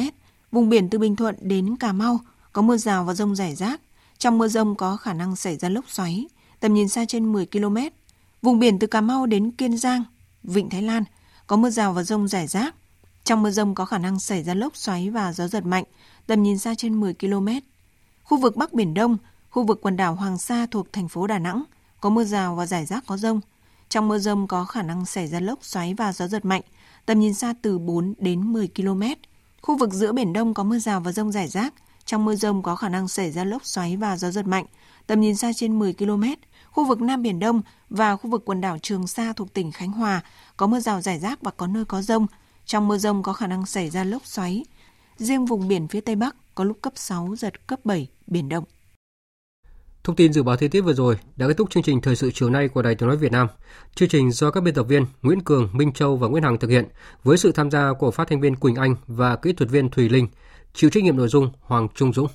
Vùng biển từ Bình Thuận đến Cà Mau có mưa rào và rông rải rác. Trong mưa rông có khả năng xảy ra lốc xoáy, tầm nhìn xa trên 10 km. Vùng biển từ Cà Mau đến Kiên Giang, Vịnh Thái Lan có mưa rào và rông rải rác. Trong mưa rông có khả năng xảy ra lốc xoáy và gió giật mạnh, tầm nhìn xa trên 10 km. Khu vực Bắc Biển Đông Khu vực quần đảo Hoàng Sa thuộc thành phố Đà Nẵng có mưa rào và rải rác có rông. Trong mưa rông có khả năng xảy ra lốc xoáy và gió giật mạnh, tầm nhìn xa từ 4 đến 10 km. Khu vực giữa Biển Đông có mưa rào và rông rải rác. Trong mưa rông có khả năng xảy ra lốc xoáy và gió giật mạnh, tầm nhìn xa trên 10 km. Khu vực Nam Biển Đông và khu vực quần đảo Trường Sa thuộc tỉnh Khánh Hòa có mưa rào rải rác và có nơi có rông. Trong mưa rông có khả năng xảy ra lốc xoáy. Riêng vùng biển phía Tây Bắc có lúc cấp 6, giật cấp 7, biển động. Thông tin dự báo thời tiết vừa rồi đã kết thúc chương trình thời sự chiều nay của Đài Tiếng nói Việt Nam. Chương trình do các biên tập viên Nguyễn Cường, Minh Châu và Nguyễn Hằng thực hiện với sự tham gia của phát thanh viên Quỳnh Anh và kỹ thuật viên Thùy Linh, chịu trách nhiệm nội dung Hoàng Trung Dũng.